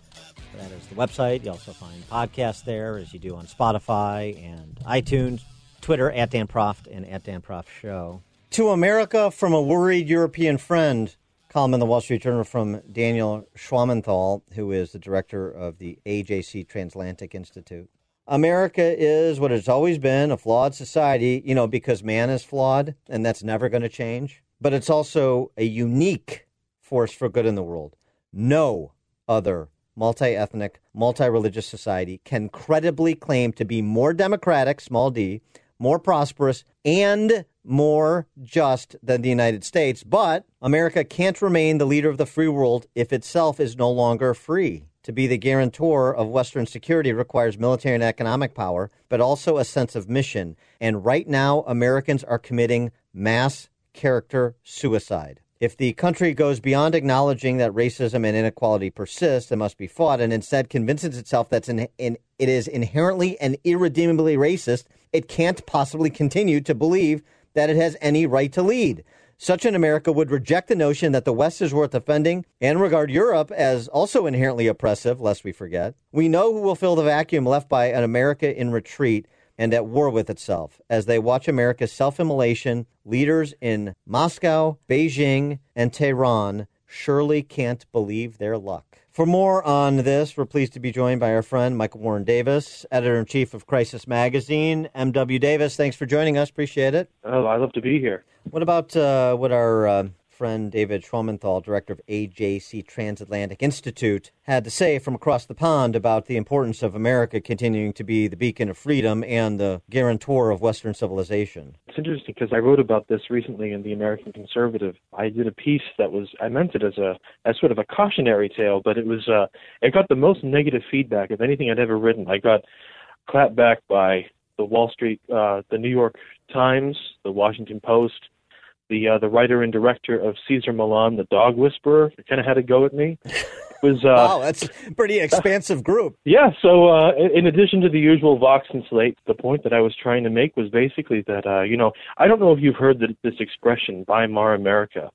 That is the website. You also find podcasts there, as you do on Spotify and iTunes. Twitter at Dan Proft and at Dan Proft Show. To America from a worried European friend, column in the Wall Street Journal from Daniel Schwammenthal, who is the director of the AJC Transatlantic Institute. America is what it's always been a flawed society, you know, because man is flawed, and that's never going to change. But it's also a unique force for good in the world. No other multi ethnic, multi religious society can credibly claim to be more democratic, small d, more prosperous, and more just than the United States. But America can't remain the leader of the free world if itself is no longer free. To be the guarantor of Western security requires military and economic power, but also a sense of mission. And right now, Americans are committing mass character suicide. If the country goes beyond acknowledging that racism and inequality persist and must be fought, and instead convinces itself that in, in, it is inherently and irredeemably racist, it can't possibly continue to believe that it has any right to lead. Such an America would reject the notion that the West is worth defending and regard Europe as also inherently oppressive, lest we forget. We know who will fill the vacuum left by an America in retreat and at war with itself as they watch America's self immolation. Leaders in Moscow, Beijing, and Tehran surely can't believe their luck. For more on this, we're pleased to be joined by our friend Michael Warren Davis, editor in chief of Crisis Magazine. M.W. Davis, thanks for joining us. Appreciate it. Oh, I love to be here. What about uh, what our uh, friend David Schwammenthal, director of AJC Transatlantic Institute, had to say from across the pond about the importance of America continuing to be the beacon of freedom and the guarantor of Western civilization? It's interesting because I wrote about this recently in the American Conservative. I did a piece that was I meant it as a as sort of a cautionary tale, but it was uh, it got the most negative feedback of anything I'd ever written. I got clapped back by the Wall Street, uh, the New York Times, the Washington Post, the uh, the writer and director of Cesar Millan, the Dog Whisperer, kind of had a go at me. Was uh, wow, that's a pretty expansive group. Yeah. So uh, in addition to the usual Vox and Slate, the point that I was trying to make was basically that uh, you know I don't know if you've heard the, this expression "Weimar America."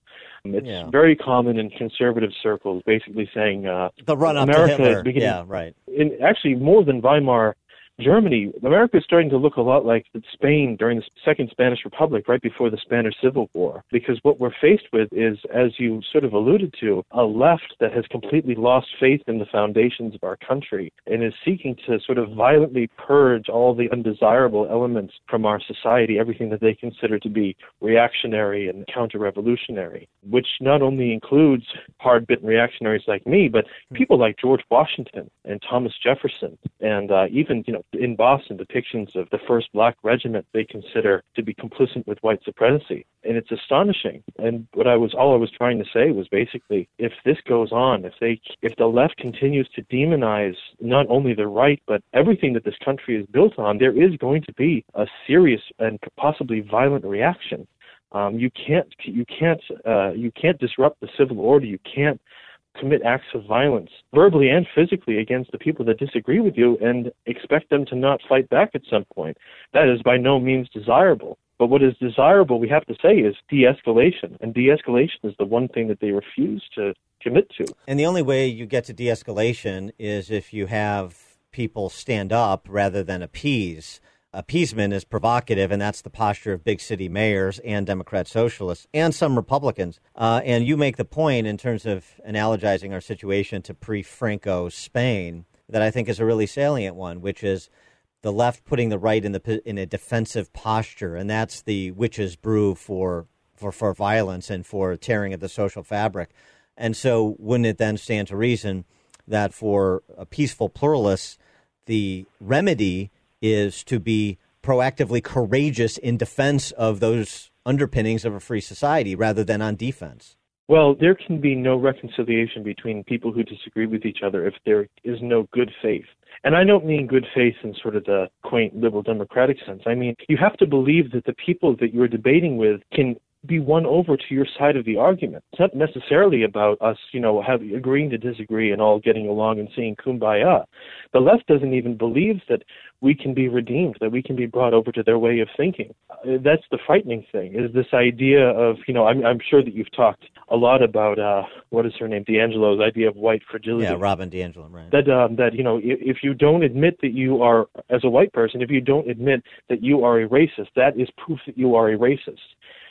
Um, It's Yeah. very common in conservative circles, basically saying uh, The run up America to Hitler. is beginning, Yeah, right. in actually more than Weimar Germany, America is starting to look a lot like Spain during the Second Spanish Republic, right before the Spanish Civil War. Because what we're faced with is, as you sort of alluded to, a left that has completely lost faith in the foundations of our country and is seeking to sort of violently purge all the undesirable elements from our society, everything that they consider to be reactionary and counter revolutionary, which not only includes hard bitten reactionaries like me, but people like George Washington and Thomas Jefferson, and uh, even, you know, in Boston, depictions of the first black regiment they consider to be complicit with white supremacy. And it's astonishing. And what I was, all I was trying to say was basically, if this goes on, if they, if the left continues to demonize not only the right, but everything that this country is built on, there is going to be a serious and possibly violent reaction. Um, you can't, you can't, uh, you can't disrupt the civil order. You can't commit acts of violence, verbally and physically, against the people that disagree with you and expect them to not fight back at some point. That is by no means desirable. But what is desirable, we have to say, is de escalation. And de escalation is the one thing that they refuse to commit to. And the only way you get to de escalation is if you have people stand up rather than appease. Appeasement is provocative, and that's the posture of big city mayors and Democrat socialists and some Republicans. Uh, and you make the point in terms of analogizing our situation to pre Franco Spain that I think is a really salient one, which is the left putting the right in the in a defensive posture, and that's the witch's brew for for, for violence and for tearing at the social fabric. And so, wouldn't it then stand to reason that for a peaceful pluralists, the remedy is to be proactively courageous in defense of those underpinnings of a free society rather than on defense? Well, there can be no reconciliation between people who disagree with each other if there is no good faith. And I don't mean good faith in sort of the quaint liberal democratic sense. I mean, you have to believe that the people that you're debating with can be won over to your side of the argument. It's not necessarily about us, you know, having agreeing to disagree and all getting along and saying kumbaya. The left doesn't even believe that we can be redeemed, that we can be brought over to their way of thinking. Uh, that's the frightening thing. Is this idea of, you know, I'm, I'm sure that you've talked a lot about uh, what is her name, DiAngelo's idea of white fragility. Yeah, Robin DiAngelo, right? That um, that you know, if, if you don't admit that you are, as a white person, if you don't admit that you are a racist, that is proof that you are a racist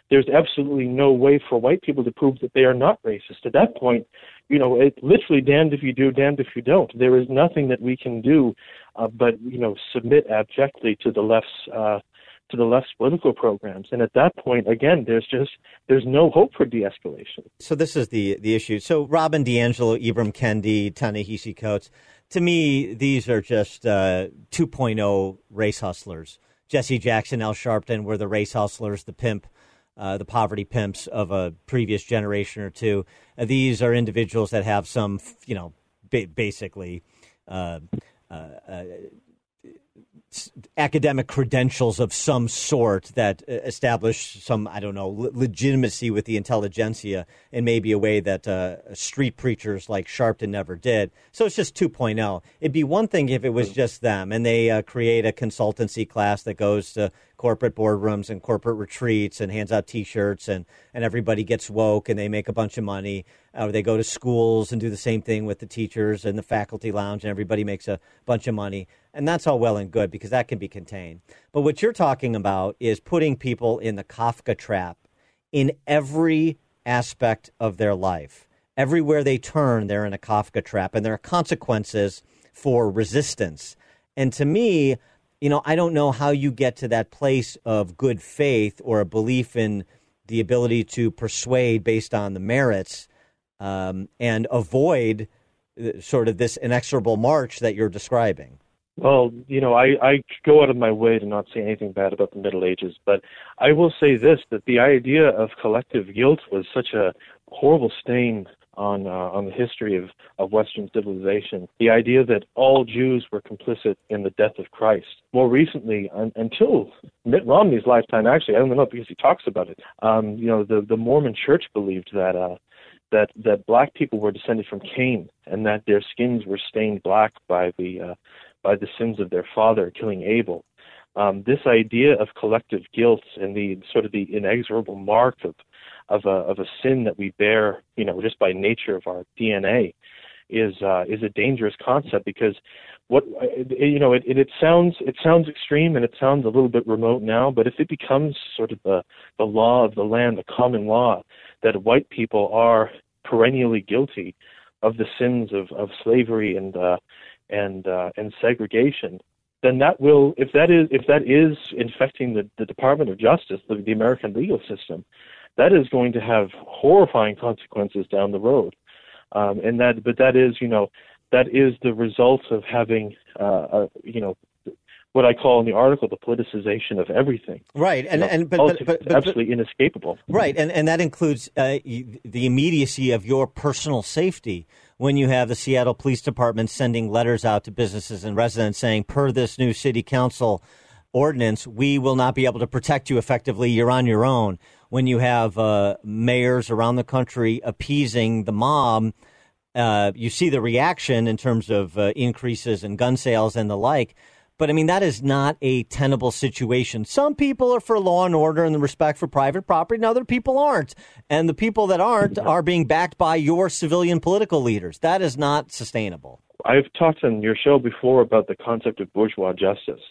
there's absolutely no way for white people to prove that they are not racist. At that point, you know, it's literally damned if you do, damned if you don't. There is nothing that we can do uh, but, you know, submit abjectly to the left's uh, to the left's political programs. And at that point, again, there's just there's no hope for de-escalation. So this is the the issue. So Robin DiAngelo, Ibram Kendi, Ta-Nehisi Coates, to me, these are just uh, 2.0 race hustlers. Jesse Jackson, Al Sharpton were the race hustlers, the pimp uh, the poverty pimps of a previous generation or two. Uh, these are individuals that have some, you know, ba- basically uh, academic credentials of some sort that uh, establish some, I don't know, legitimacy with the intelligentsia in maybe a way that uh, street preachers like Sharpton never did. So it's just 2.0. It'd be one thing if it was just them and they uh, create a consultancy class that goes to corporate boardrooms and corporate retreats and hands out T-shirts and and everybody gets woke and they make a bunch of money. Or they go to schools and do the same thing with the teachers and the faculty lounge and everybody makes a bunch of money. And that's all well and good because that can be contained. But what you're talking about is putting people in the Kafka trap in every aspect of their life. Everywhere they turn, they're in a Kafka trap, and there are consequences for resistance. And to me, you know, I don't know how you get to that place of good faith or a belief in the ability to persuade based on the merits um, and avoid uh, sort of this inexorable march that you're describing. Well, you know, I, I go out of my way to not say anything bad about the Middle Ages, but I will say this that the idea of collective guilt was such a horrible stain on uh, on the history of, of Western civilization. The idea that all Jews were complicit in the death of Christ. More recently, un- until Mitt Romney's lifetime, actually, I don't know because he talks about it. Um, you know, the the Mormon Church believed that. Uh, that that black people were descended from Cain, and that their skins were stained black by the uh, by the sins of their father, killing Abel. Um, this idea of collective guilt and the sort of the inexorable mark of of a of a sin that we bear, you know, just by nature of our DNA, is uh, is a dangerous concept because what you know it, it, it sounds it sounds extreme and it sounds a little bit remote now, but if it becomes sort of the the law of the land, the common law, that white people are perennially guilty of the sins of, of slavery and uh, and uh, and segregation, then that will if that is if that is infecting the, the Department of Justice, the, the American legal system, that is going to have horrifying consequences down the road. Um, and that, but that is, you know, that is the result of having, uh, a, you know, what I call in the article the politicization of everything. Right, and you know, and but, but, but, but, absolutely inescapable. Right, and and that includes uh, the immediacy of your personal safety when you have the Seattle Police Department sending letters out to businesses and residents saying, per this new city council ordinance, we will not be able to protect you effectively. You're on your own when you have uh, mayors around the country appeasing the mob. Uh, you see the reaction in terms of uh, increases in gun sales and the like. But I mean, that is not a tenable situation. Some people are for law and order and the respect for private property, and other people aren't. And the people that aren't are being backed by your civilian political leaders. That is not sustainable. I've talked on your show before about the concept of bourgeois justice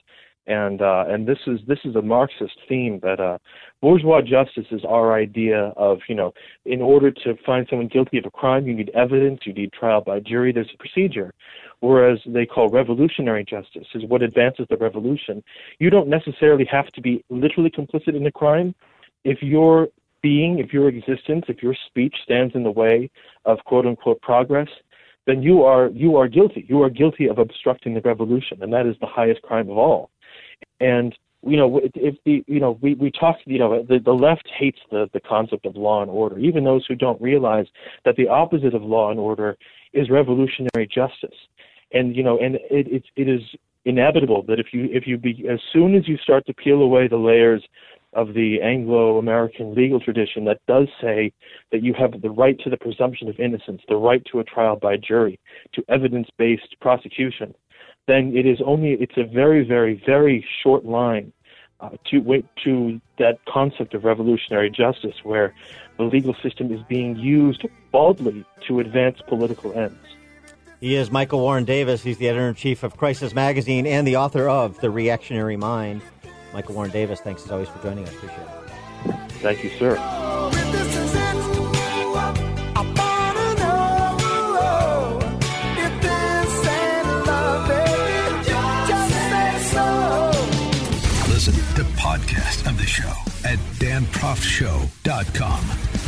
and uh, and this is this is a Marxist theme that uh, bourgeois justice is our idea of you know in order to find someone guilty of a crime you need evidence you need trial by jury there's a procedure. Whereas they call revolutionary justice is what advances the revolution. You don't necessarily have to be literally complicit in a crime. If your being if your existence if your speech stands in the way of quote unquote progress then you are you are guilty you are guilty of obstructing the revolution and that is the highest crime of all and you know, if the you know we we talk you know the the left hates the the concept of law and order. Even those who don't realize that the opposite of law and order is revolutionary justice. And you know, and it it, it is inevitable that if you if you be as soon as you start to peel away the layers of the Anglo-American legal tradition that does say that you have the right to the presumption of innocence, the right to a trial by jury, to evidence-based prosecution, then it is only it's a very very very short line uh, to to that concept of revolutionary justice where the legal system is being used baldly to advance political ends. He is Michael Warren Davis. He's the editor in chief of Crisis Magazine and the author of The Reactionary Mind. Michael Warren Davis, thanks as always for joining us. Appreciate it. Thank you, sir. Listen to podcast of the show at danproftshow.com.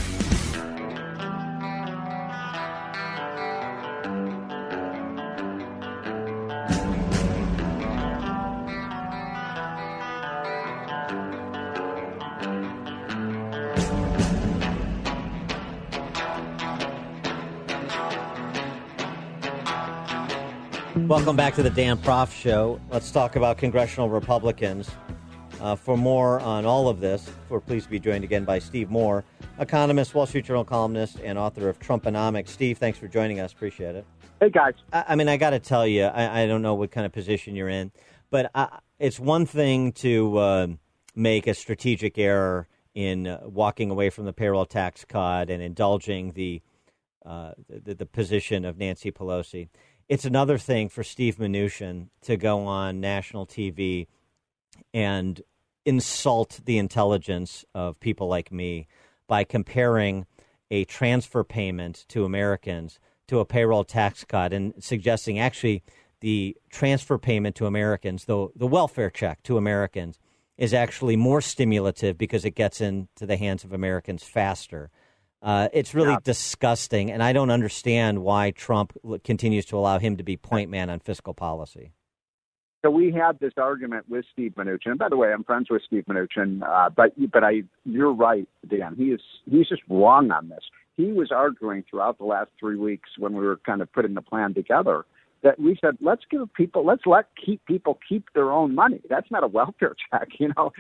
Welcome back to the Dan Proft Show. Let's talk about congressional Republicans. Uh, for more on all of this, we're pleased to be joined again by Steve Moore, economist, Wall Street Journal columnist, and author of Trumponomics. Steve, thanks for joining us. Appreciate it. Hey, guys. I, I mean, I got to tell you, I, I, don't know what kind of position you're in, but I, it's one thing to uh, make a strategic error in uh, walking away from the payroll tax cut and indulging the, uh, the, the position of Nancy Pelosi. It's another thing for Steve Mnuchin to go on national TV and insult the intelligence of people like me by comparing a transfer payment to Americans to a payroll tax cut and suggesting actually the transfer payment to Americans, though the welfare check to Americans, is actually more stimulative because it gets into the hands of Americans faster. Uh, it's really yeah. disgusting, and I don't understand why Trump continues to allow him to be point man on fiscal policy. So we had this argument with Steve Mnuchin. And by the way, I'm friends with Steve Mnuchin, uh, but but I you're right, Dan. He is he's just wrong on this. He was arguing throughout the last three weeks when we were kind of putting the plan together that we said let's give people let's let keep people keep their own money. That's not a welfare check, you know.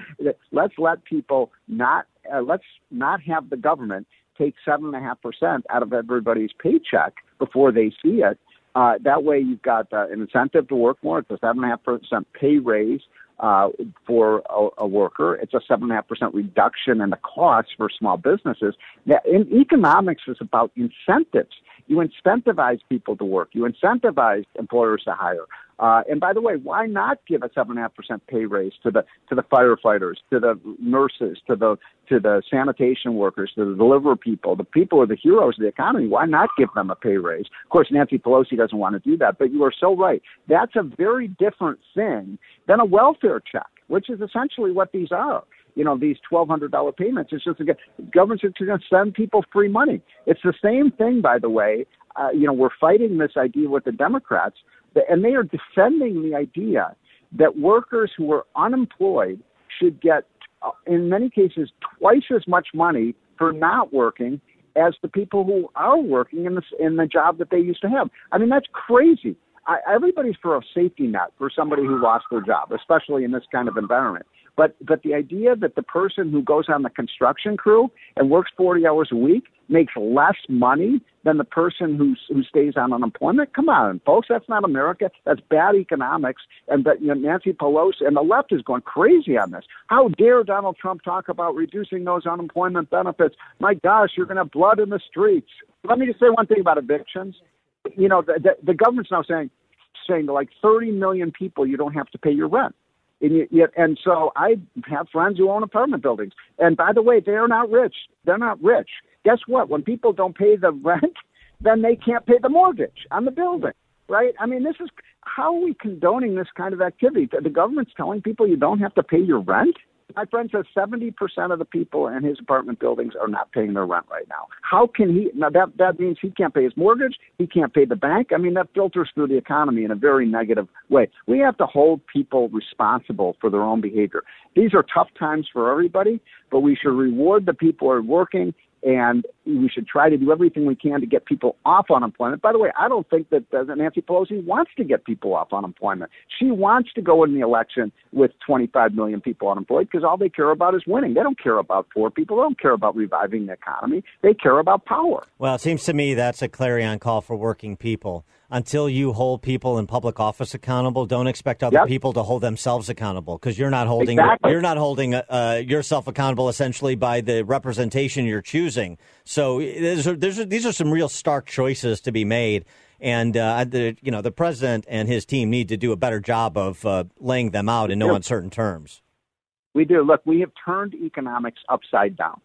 Let's let people not uh, let's not have the government take seven and a half percent out of everybody's paycheck before they see it uh, that way, you've got uh, an incentive to work more. It's a seven and a half percent pay raise uh, for a, a worker. It's a seven and a half percent reduction in the cost for small businesses. Now, in economics is about incentives. You incentivize people to work. You incentivize employers to hire. Uh, and by the way, why not give a seven and a half percent pay raise to the to the firefighters, to the nurses, to the to the sanitation workers, to the delivery people, the people who are the heroes of the economy? Why not give them a pay raise? Of course, Nancy Pelosi doesn't want to do that, but you are so right. That's a very different thing than a welfare check, which is essentially what these are you know these twelve hundred dollar payments. It's just a, government's just going to send people free money. It's the same thing, by the way. Uh, you know, we're fighting this idea with the Democrats and they are defending the idea that workers who are unemployed should get, uh, in many cases, twice as much money for not working as the people who are working in the in the job that they used to have. I mean, that's crazy. I, everybody's for a safety net for somebody who lost their job, especially in this kind of environment. But but the idea that the person who goes on the construction crew and works 40 hours a week makes less money than the person who who stays on unemployment. Come on, folks, that's not America. That's bad economics. And but you know, Nancy Pelosi and the left is going crazy on this. How dare Donald Trump talk about reducing those unemployment benefits? My gosh, you're going to have blood in the streets. Let me just say one thing about evictions. You know, the, the, the government's now saying saying to like 30 million people, you don't have to pay your rent. And, you, you, and so I have friends who own apartment buildings. And by the way, they're not rich. They're not rich. Guess what? When people don't pay the rent, then they can't pay the mortgage on the building, right? I mean, this is how are we condoning this kind of activity? The government's telling people you don't have to pay your rent. My friend says 70% of the people in his apartment buildings are not paying their rent right now. How can he? Now that that means he can't pay his mortgage. He can't pay the bank. I mean, that filters through the economy in a very negative way. We have to hold people responsible for their own behavior. These are tough times for everybody, but we should reward the people who are working and we should try to do everything we can to get people off unemployment. By the way, I don't think that uh, Nancy Pelosi wants to get people off unemployment. She wants to go in the election with 25 million people unemployed because all they care about is winning. They don't care about poor people. They don't care about reviving the economy. They care about power. Well, it seems to me that's a clarion call for working people until you hold people in public office accountable, don't expect other Yep. people to hold themselves accountable because you're not holding Exactly. you're not holding uh, yourself accountable essentially by the representation you're choosing. So there's, there's, these are some real stark choices to be made. And uh, the you know the president and his team need to do a better job of uh, laying them out in no uncertain terms. We do. Look, we have turned economics upside down.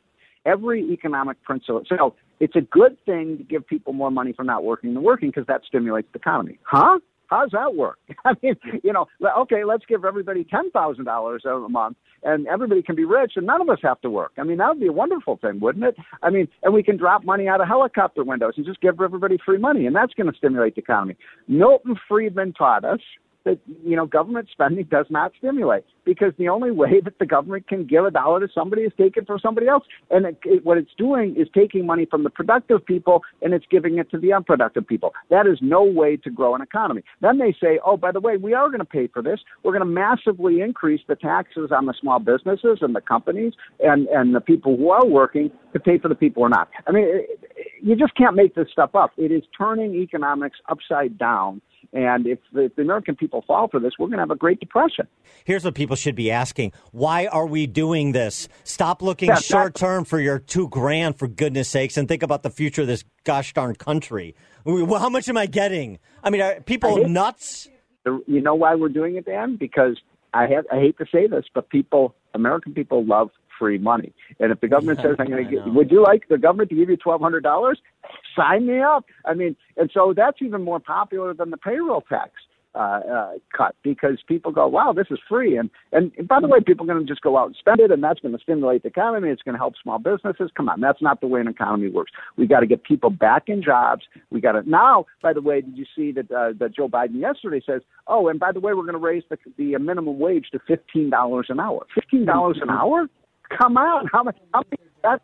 Every economic principle. So it's a good thing to give people more money for not working than working because that stimulates the economy. Huh? How's that work? I mean, you know, okay, let's give everybody ten thousand dollars a month, and everybody can be rich, and none of us have to work. I mean, that would be a wonderful thing, wouldn't it? I mean, and we can drop money out of helicopter windows and just give everybody free money, and that's going to stimulate the economy. Milton Friedman taught us that you know government spending does not stimulate because the only way that the government can give a dollar to somebody is take it from somebody else. And it, it, what it's doing is taking money from the productive people and it's giving it to the unproductive people. That is no way to grow an economy. Then they say oh by the way we are going to pay for this. We're going to massively increase the taxes on the small businesses and the companies and and the people who are working to pay for the people who are not. I mean it, you just can't make this stuff up. It is turning economics upside down and if the, if the American people fall for this, we're going to have a Great Depression. Here's what people should be asking: Why are we doing this? Stop looking Yeah, short term for your two grand, for goodness sakes, and think about the future of this gosh darn country. Well, How much am I getting? I mean, are people nuts? You know why we're doing it, Dan? Because I have I hate to say this, but people, American people, love free money. And if the government says I'm going to get, would you like the government to give you twelve hundred dollars? Sign me up. I mean, and so that's even more popular than the payroll tax. Uh, uh, cut because people go, wow, this is free, and and, and by the way, people are going to just go out and spend it, and that's going to stimulate the economy. It's going to help small businesses. Come on, that's not the way an economy works. We got to get people back in jobs. We got to now. By the way, did you see that uh, that Joe Biden yesterday says, oh, and by the way, we're going to raise the the minimum wage to fifteen dollars an hour. Fifteen dollars an hour? Come on, how much? How many? That's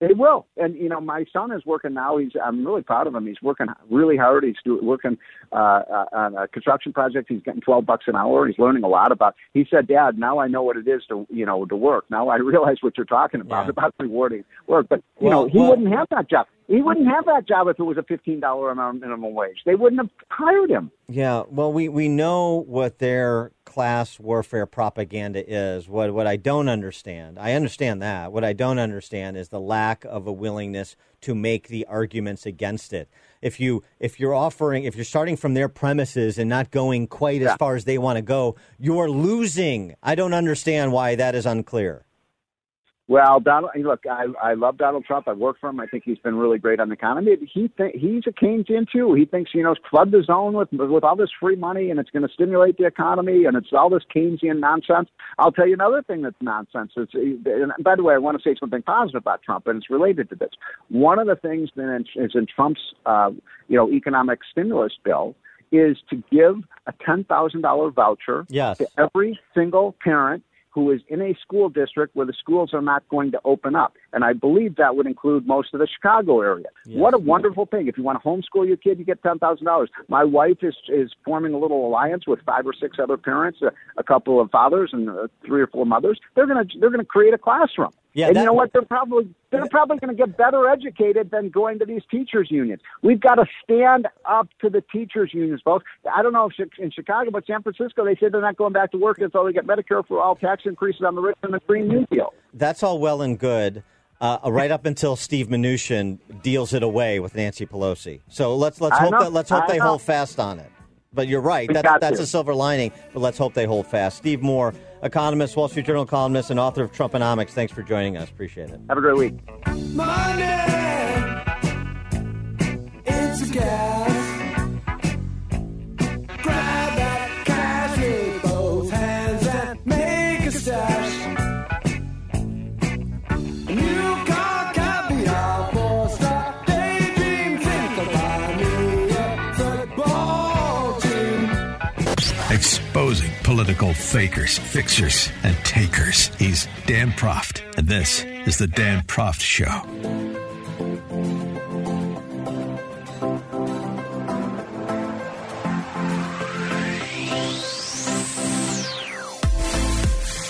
they will, and you know, my son is working now. He's I'm really proud of him. He's working really hard. He's do, working uh, uh, on a construction project. He's getting twelve bucks an hour. He's learning a lot about. He said, "Dad, now I know what it is to you know to work. Now I realize what you're talking about about rewarding work." But you Well, know, he well- wouldn't have that job. He wouldn't have that job if it was a fifteen dollar minimum wage. They wouldn't have hired him. Yeah, well, we, we know what their class warfare propaganda is. What what I don't understand, I understand that. What I don't understand is the lack of a willingness to make the arguments against it. If you if you're offering, if you're starting from their premises and not going quite as far as they want to go, you're losing. I don't understand why that is unclear. Well, Donald, look, I, I love Donald Trump. I work for him. I think he's been really great on the economy. He th- he's a Keynesian too. He thinks you know flood the zone with with all this free money and it's going to stimulate the economy and it's all this Keynesian nonsense. I'll tell you another thing that's nonsense. It's, and by the way, I want to say something positive about Trump, and it's related to this. One of the things that is in Trump's uh, you know economic stimulus bill is to give a ten thousand dollar voucher Yes. to every single parent who is in a school district where the schools are not going to open up. And I believe that would include most of the Chicago area. What a wonderful thing. If you want to homeschool your kid, you get $10,000. My wife is, is forming a little alliance with five or six other parents, a, a couple of fathers and uh, three or four mothers. They're going to, they're going to create a classroom. Yeah, and that- you know what? They're probably they're probably going to get better educated than going to these teachers unions. We've got to stand up to the teachers unions, both. I don't know if in Chicago, but San Francisco, they said they're not going back to work until they get Medicare for all tax increases on the rich and the Green New Deal. That's all well and good. Uh, right up until Steve Mnuchin deals it away with Nancy Pelosi. So let's let's I hope know, that let's hope I they know. hold fast on it. But you're right. We That's, that's to. a silver lining, but let's hope they hold fast. Steve Moore, economist, Wall Street Journal columnist, and author of Trumponomics. Thanks for joining us. Appreciate it. Have a great week. Money, it's a gas. Grab that cash with both hands and make a stash. A new car, caviar, four-star daydream. Think of buy me a football team. Exposing political fakers, fixers, and takers. He's Dan Proft, and this is the Dan Proft Show.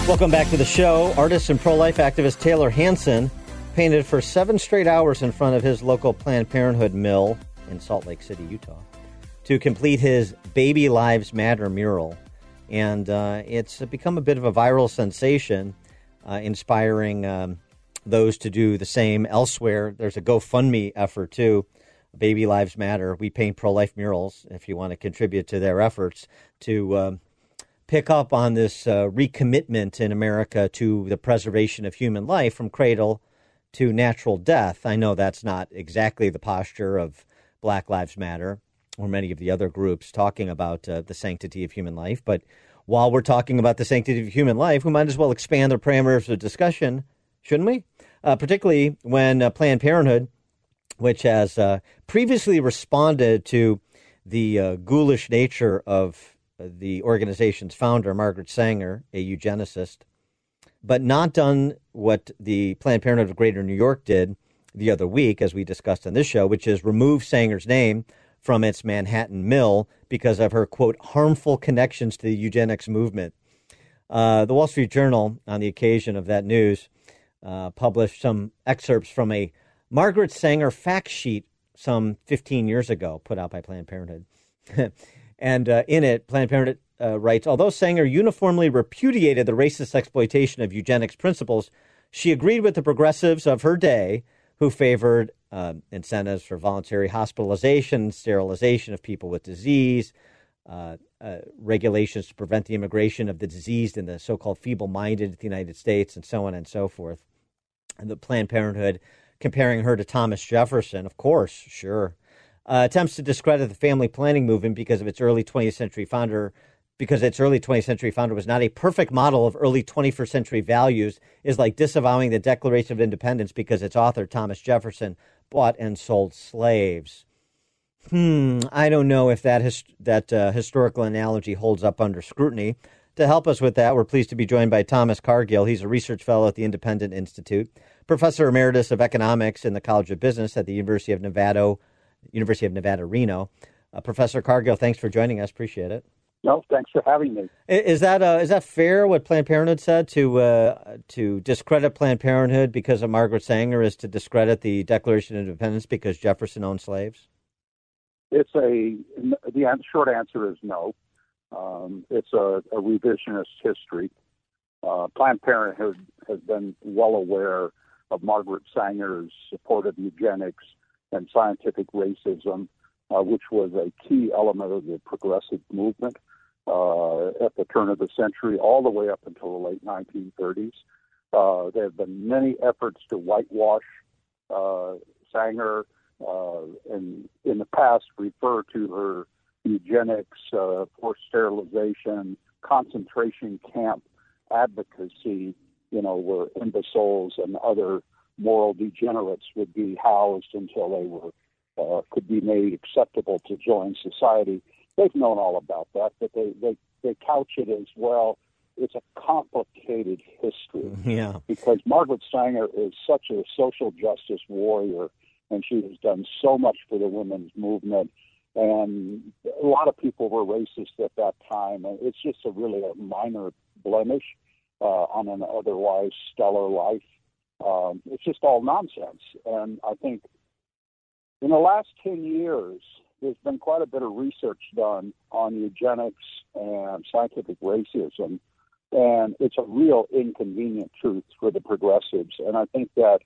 Welcome back to the show. Artist and pro life activist Taylor Hanson painted for seven straight hours in front of his local Planned Parenthood mill in Salt Lake City, Utah, to complete his Baby Lives Matter mural. And uh, it's become a bit of a viral sensation, uh, inspiring um, those to do the same elsewhere. There's a GoFundMe effort too. Baby Lives Matter. We paint pro life murals if you want to contribute to their efforts to. Um, pick up on this uh, recommitment in America to the preservation of human life from cradle to natural death. I know that's not exactly the posture of Black Lives Matter or many of the other groups talking about uh, the sanctity of human life, but while we're talking about the sanctity of human life, we might as well expand the parameters of discussion, shouldn't we? Uh, particularly when uh, Planned Parenthood, which has uh, previously responded to the uh, ghoulish nature of the organization's founder, Margaret Sanger, a eugenicist, but not done what the Planned Parenthood of Greater New York did the other week, as we discussed on this show, which is remove Sanger's name from its Manhattan mill because of her, quote, harmful connections to the eugenics movement. Uh, the Wall Street Journal, on the occasion of that news, uh, published some excerpts from a Margaret Sanger fact sheet some 15 years ago, put out by Planned Parenthood. And uh, in it, Planned Parenthood uh, writes Although Sanger uniformly repudiated the racist exploitation of eugenics principles, she agreed with the progressives of her day who favored uh, incentives for voluntary hospitalization, sterilization of people with disease, uh, uh, regulations to prevent the immigration of the diseased and the so called feeble minded to the United States, and so on and so forth. And the Planned Parenthood comparing her to Thomas Jefferson, of course, sure uh, attempts to discredit the family planning movement because of its early 20th century founder, because its early 20th century founder was not a perfect model of early 21st century values, is like disavowing the Declaration of Independence because its author, Thomas Jefferson, bought and sold slaves. Hmm, I don't know if that that uh, historical analogy holds up under scrutiny. To help us with that, we're pleased to be joined by Thomas Cargill. He's a research fellow at the Independent Institute, professor emeritus of economics in the College of Business at the University of Nevada University of Nevada, Reno. Uh, Professor Cargill, thanks for joining us. Appreciate it. No, thanks for having me. Is that uh, is that fair? What Planned Parenthood said to uh, to discredit Planned Parenthood because of Margaret Sanger is to discredit the Declaration of Independence because Jefferson owned slaves. It's a the short answer is no. Um, it's a, a revisionist history. Uh, Planned Parenthood has been well aware of Margaret Sanger's support of eugenics and scientific racism, uh, which was a key element of the progressive movement uh, at the turn of the century, all the way up until the late 1930s. Uh, there have been many efforts to whitewash uh, Sanger, uh, and in the past refer to her eugenics, uh, forced sterilization, concentration camp advocacy, you know, where imbeciles and other moral degenerates would be housed until they were uh, could be made acceptable to join society. They've known all about that, but they they they couch it as well. It's a complicated history Yeah. because Margaret Sanger is such a social justice warrior, and she has done so much for the women's movement. And a lot of people were racist at that time, and it's just a really a minor blemish uh, on an otherwise stellar life. Um, it's just all nonsense. And I think in the last 10 years, there's been quite a bit of research done on eugenics and scientific racism. And it's a real inconvenient truth for the progressives. And I think that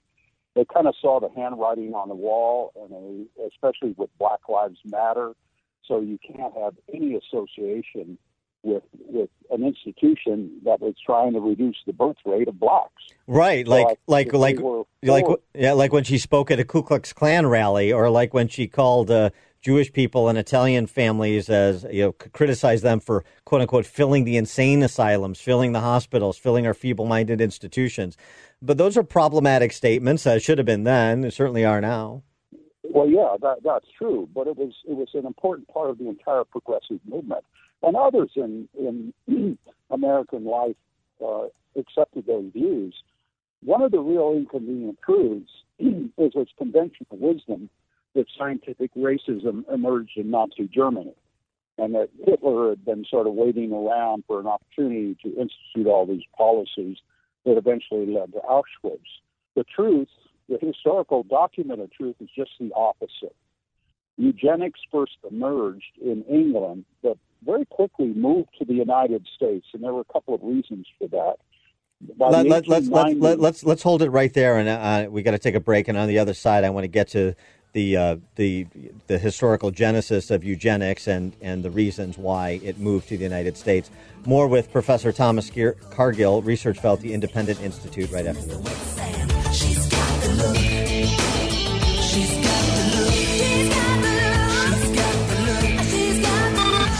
they kind of saw the handwriting on the wall, and they, especially with Black Lives Matter, So you can't have any association with with an institution that was trying to reduce the birth rate of blacks. Right, So like like like like yeah, like when she spoke at a Ku Klux Klan rally, or like when she called uh, Jewish people and Italian families as you know c- criticized them for quote unquote filling the insane asylums, filling the hospitals, filling our feeble-minded institutions. But those are problematic statements. that should have been then, and certainly are now. Well, yeah, that, that's true, but it was it was an important part of the entire progressive movement, and others in in American life uh, accepted those views. One of the real inconvenient truths is its conventional wisdom that scientific racism emerged in Nazi Germany, and that Hitler had been sort of waiting around for an opportunity to institute all these policies that eventually led to Auschwitz. The truth, the historical documented truth, is just the opposite. Eugenics first emerged in England, but very quickly moved to the United States, and there were a couple of reasons for that. By Let, let, let's, let's, let, let's let's hold it right there, and uh, we got to take a break. And on the other side, I want to get to the uh, the the historical genesis of eugenics and and the reasons why it moved to the United States. More with Professor Thomas Cargill, research fellow at the Independent Institute, right after this.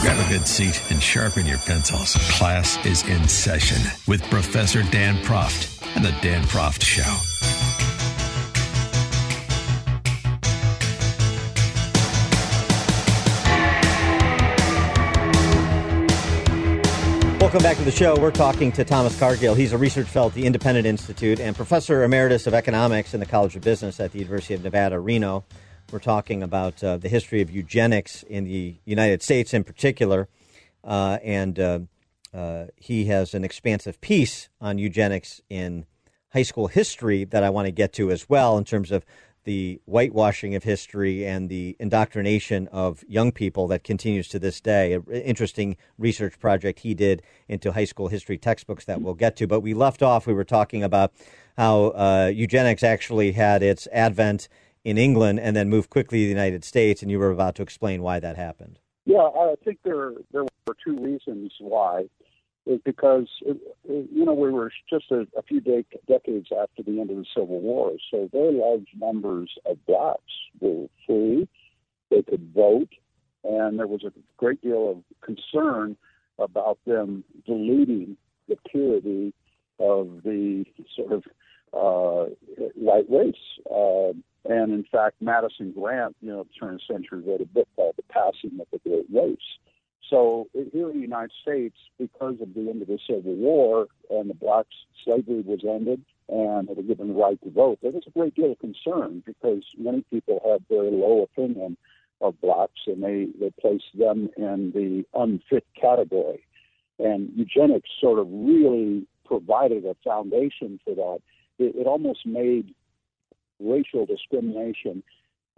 Grab a good seat and sharpen your pencils. Class is in session with Professor Dan Proft and the Dan Proft Show. Welcome back to the show. We're talking to Thomas Cargill. He's a research fellow at the Independent Institute and professor emeritus of economics in the College of Business at the University of Nevada, Reno. We're talking about uh, the history of eugenics in the United States in particular. Uh, and uh, uh, he has an expansive piece on eugenics in high school history that I want to get to as well in terms of the whitewashing of history and the indoctrination of young people that continues to this day. An interesting research project he did into high school history textbooks that we'll get to. But we left off, we were talking about how uh, eugenics actually had its advent in England and then moved quickly to the United States, and you were about to explain why that happened. Yeah, I think there there were two reasons why. Is because it- you know we were just a, a few de- decades after the end of the Civil War, so very large numbers of blacks were free, they could vote, and there was a great deal of concern about them diluting the purity of the sort of uh, white race. Uh, and in fact, Madison Grant, you know, turn of century, wrote a book called The Passing of the Great Race. So here in the United States, because of the end of the Civil War and the blacks slavery was ended and they were given the right to vote, there was a great deal of concern because many people had very low opinion of blacks and they, they placed them in the unfit category. And eugenics sort of really provided a foundation for that. It, it almost made racial discrimination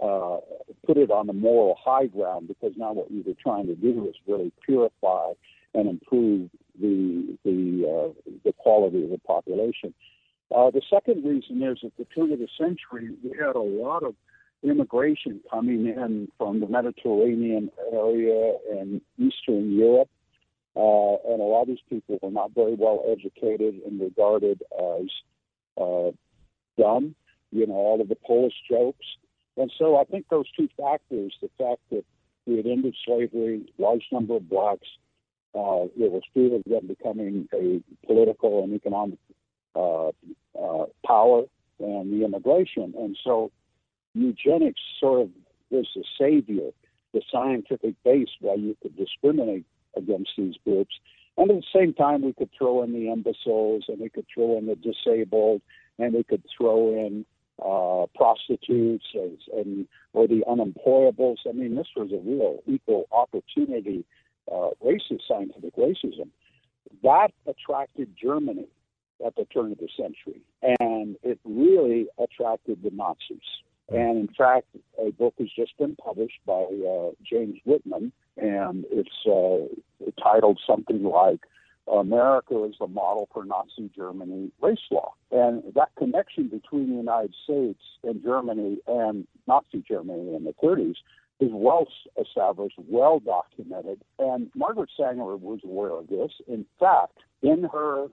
uh, put it on the moral high ground because now what we were trying to do is really purify and improve the the uh, the quality of the population. Uh, the second reason is at the turn of the century we had a lot of immigration coming in from the Mediterranean area and Eastern Europe. Uh, and a lot of these people were not very well educated and regarded as uh, dumb, you know, all of the Polish jokes. And so I think those two factors, the fact that we had ended slavery, large number of blacks, uh, was fear of them becoming a political and economic uh, uh, power, and the immigration. And so eugenics sort of was the savior, the scientific base why you could discriminate against these groups. And at the same time, we could throw in the imbeciles, and we could throw in the disabled, and we could throw in uh, prostitutes and, and or the unemployables. I mean, this was a real equal opportunity uh, racist scientific racism. That attracted Germany at the turn of the century, and it really attracted the Nazis. And in fact, a book has just been published by uh, James Whitman, and it's uh, titled something like America is the model for Nazi Germany race law. And that connection between the United States and Germany and Nazi Germany in the 30s is well established, well documented, and Margaret Sanger was aware of this. In fact, in her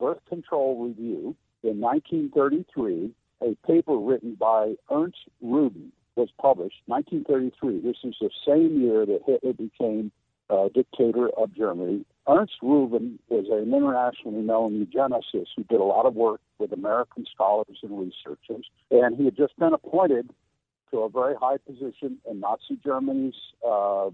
birth control review in 1933, a paper written by Ernst Rüdin was published. 1933. This is the same year that Hitler became uh, dictator of Germany. Ernst Rüdin was an internationally known eugenicist who did a lot of work with American scholars and researchers, and he had just been appointed to a very high position in Nazi Germany's uh,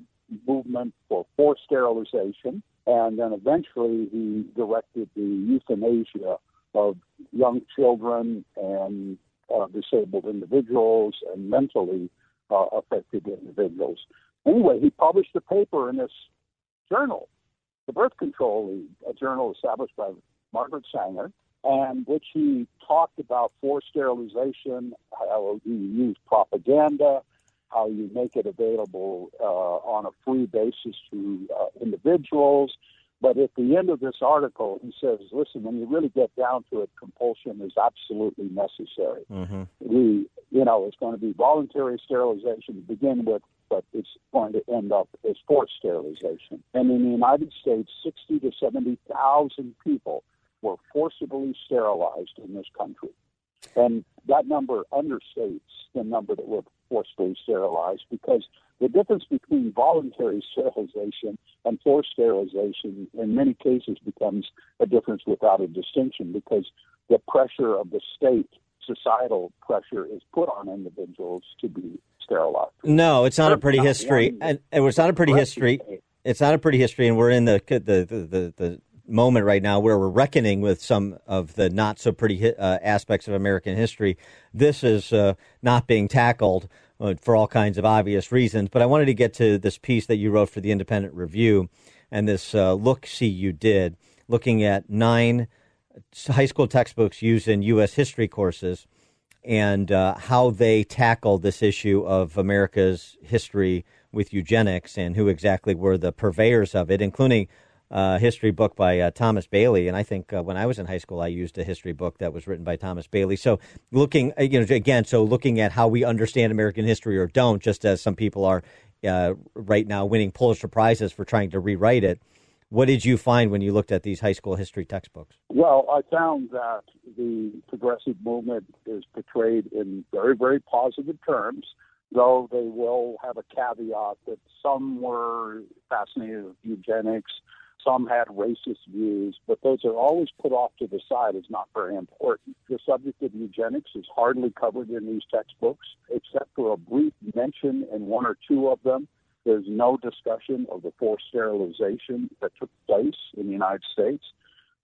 movement for forced sterilization, and then eventually he directed the euthanasia of young children and uh, disabled individuals and mentally uh, affected individuals. Anyway, he published a paper in this journal, the Birth Control League, a journal established by Margaret Sanger, and which he talked about forced sterilization, how you use propaganda, how you make it available uh, on a free basis to uh, individuals. But at the end of this article, he says, listen, when you really get down to it, compulsion is absolutely necessary. Mm-hmm. We, you know, it's going to be voluntary sterilization to begin with, but it's going to end up as forced sterilization. And in the United States, 60 to 70,000 people were forcibly sterilized in this country. And that number understates the number that were forcibly sterilized because the difference between voluntary sterilization and forced sterilization in many cases becomes a difference without a distinction because the pressure of the state, societal pressure, is put on individuals to be sterilized. No, it's not a pretty history, and it's not a pretty history. It's not a pretty history, and we're in the the the, the, the moment right now where we're reckoning with some of the not so pretty uh, aspects of American history. This is uh, not being tackled uh, for all kinds of obvious reasons. But I wanted to get to this piece that you wrote for the Independent Review and this uh, look see you did, looking at nine high school textbooks used in U.S. history courses and uh, how they tackle this issue of America's history with eugenics and who exactly were the purveyors of it, including a history book by uh, Thomas Bailey, and I think uh, when I was in high school, I used a history book that was written by Thomas Bailey. So looking, uh, you know, again, so looking at how we understand American history or don't, just as some people are uh, right now winning Pulitzer prizes for trying to rewrite it. What did you find when you looked at these high school history textbooks? Well, I found that the progressive movement is portrayed in very, very positive terms though they will have a caveat that some were fascinated with eugenics, some had racist views, but those are always put off to the side as not very important. The subject of eugenics is hardly covered in these textbooks, except for a brief mention in one or two of them. There's no discussion of the forced sterilization that took place in the United States.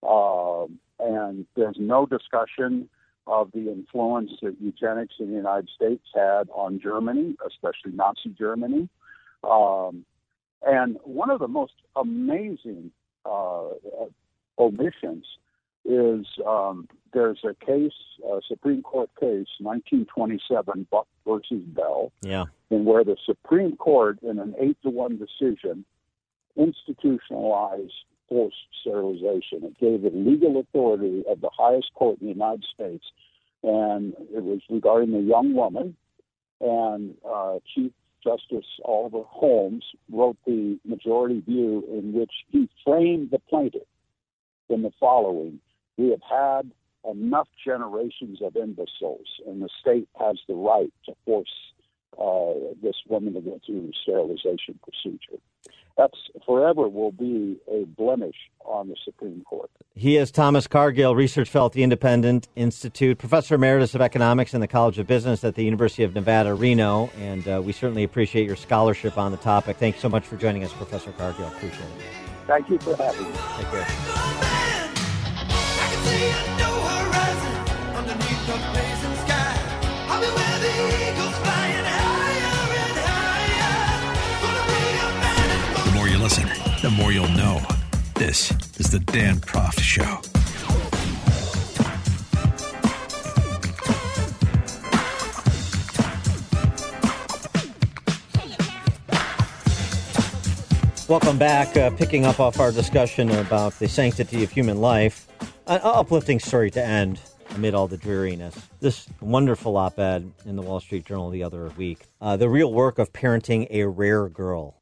Um, and there's no discussion of the influence that eugenics in the United States had on Germany, especially Nazi Germany. Um, and one of the most amazing uh, omissions is um, there's a case, a Supreme Court case, 1927, Buck versus Bell, yeah, in where the Supreme Court, in an eight to one decision, institutionalized forced sterilization. It gave it legal authority of the highest court in the United States, and it was regarding a young woman. And uh, Chief Justice Oliver Holmes wrote the majority view in which he framed the plaintiff in the following We have had enough generations of imbeciles, and the state has the right to force uh, this woman to go through the sterilization procedure that's forever will be a blemish on the Supreme Court. He is Thomas Cargill, research fellow at the Independent Institute, professor emeritus of economics in the College of Business at the University of Nevada, Reno, and uh, we certainly appreciate your scholarship on the topic. Thanks so much for joining us, Professor Cargill. Appreciate it. Thank you for having me. Take care. The more you'll know. This is the Dan Proft Show. Welcome back. Uh, picking up off our discussion about the sanctity of human life, an uplifting story to end. amid all the dreariness. This wonderful op ed in the Wall Street Journal the other week uh, The Real Work of Parenting a Rare Girl.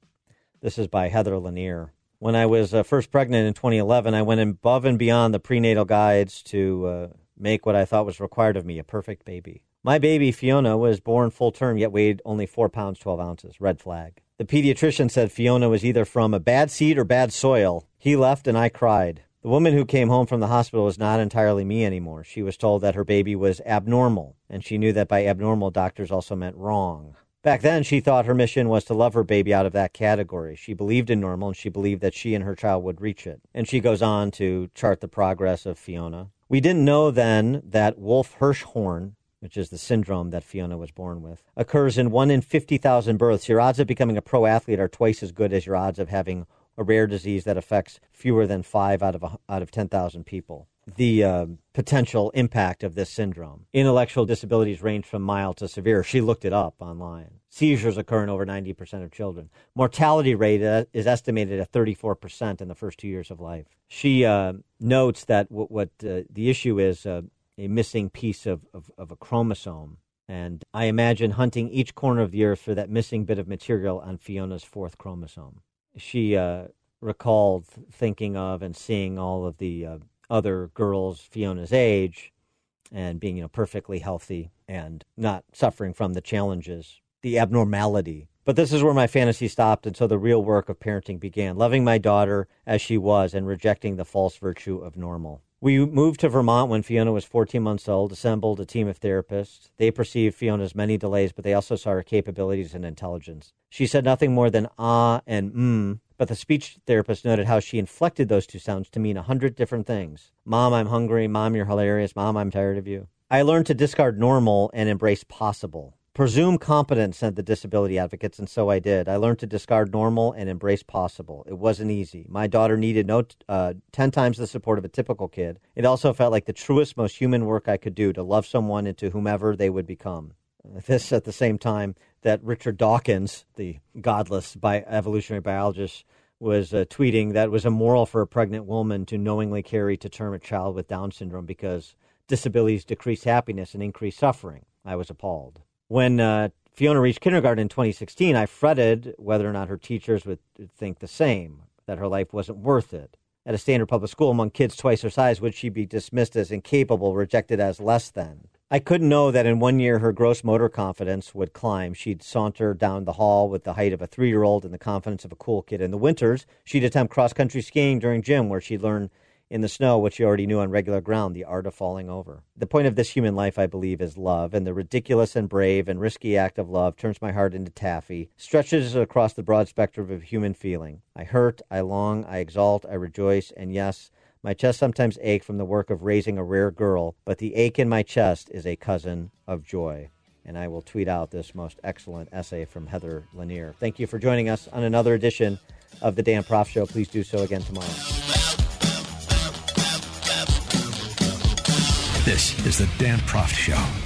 This is by Heather Lanier. When I was uh, first pregnant in 2011, I went above and beyond the prenatal guides to uh, make what I thought was required of me a perfect baby. My baby, Fiona, was born full term, yet weighed only 4 pounds 12 ounces. Red flag. The pediatrician said Fiona was either from a bad seed or bad soil. He left, and I cried. The woman who came home from the hospital was not entirely me anymore. She was told that her baby was abnormal, and she knew that by abnormal, doctors also meant wrong. Back then, she thought her mission was to love her baby out of that category. She believed in normal, and she believed that she and her child would reach it. And she goes on to chart the progress of Fiona. We didn't know then that Wolf Hirschhorn, which is the syndrome that Fiona was born with, occurs in 1 in 50,000 births. Your odds of becoming a pro athlete are twice as good as your odds of having a rare disease that affects fewer than 5 out of out of 10,000 people. The uh, potential impact of this syndrome. Intellectual disabilities range from mild to severe. She looked it up online. Seizures occur in over 90% of children. Mortality rate uh, is estimated at 34% in the first two years of life. She uh, notes that what uh, the issue is uh, a missing piece of, of, of a chromosome. And I imagine hunting each corner of the earth for that missing bit of material on Fiona's fourth chromosome. She recalled thinking of and seeing all of the other girls Fiona's age and being you know perfectly healthy and not suffering from the challenges, the abnormality. But this is where my fantasy stopped, and so the real work of parenting began loving my daughter as she was and rejecting the false virtue of normal. We moved to Vermont when Fiona was 14 months old, assembled a team of therapists. They perceived Fiona's many delays, but they also saw her capabilities and intelligence. She said nothing more than ah and mm, but the speech therapist noted how she inflected those two sounds to mean a hundred different things. Mom, I'm hungry. Mom, you're hilarious. Mom, I'm tired of you. I learned to discard normal and embrace possible. Presume competence, said the disability advocates, and so I did. I learned to discard normal and embrace possible. It wasn't easy. My daughter needed no uh, 10 times the support of a typical kid. It also felt like the truest, most human work I could do to love someone into whomever they would become. This at the same time that Richard Dawkins, the godless bi- evolutionary biologist, was uh, tweeting that it was immoral for a pregnant woman to knowingly carry to term a child with Down syndrome because disabilities decrease happiness and increase suffering. I was appalled. When uh, Fiona reached kindergarten in 2016, I fretted whether or not her teachers would think the same, that her life wasn't worth it. At a standard public school among kids twice her size, would she be dismissed as incapable, rejected as less than? I couldn't know that in one year her gross motor confidence would climb. She'd saunter down the hall with the height of a three year old and the confidence of a cool kid. In the winters, she'd attempt cross country skiing during gym, where she'd learn in the snow what you already knew on regular ground the art of falling over. The point of this human life, I believe, is love, and the ridiculous and brave and risky act of love turns my heart into taffy, stretches across the broad spectrum of human feeling. I hurt, I long, I exalt, I rejoice, and yes, my chest sometimes aches from the work of raising a rare girl, but the ache in my chest is a cousin of joy. And I will tweet out this most excellent essay from Heather Lanier. Thank you for joining us on another edition of the Dan Proft Show. Please do so again tomorrow. This is the Dan Proft Show.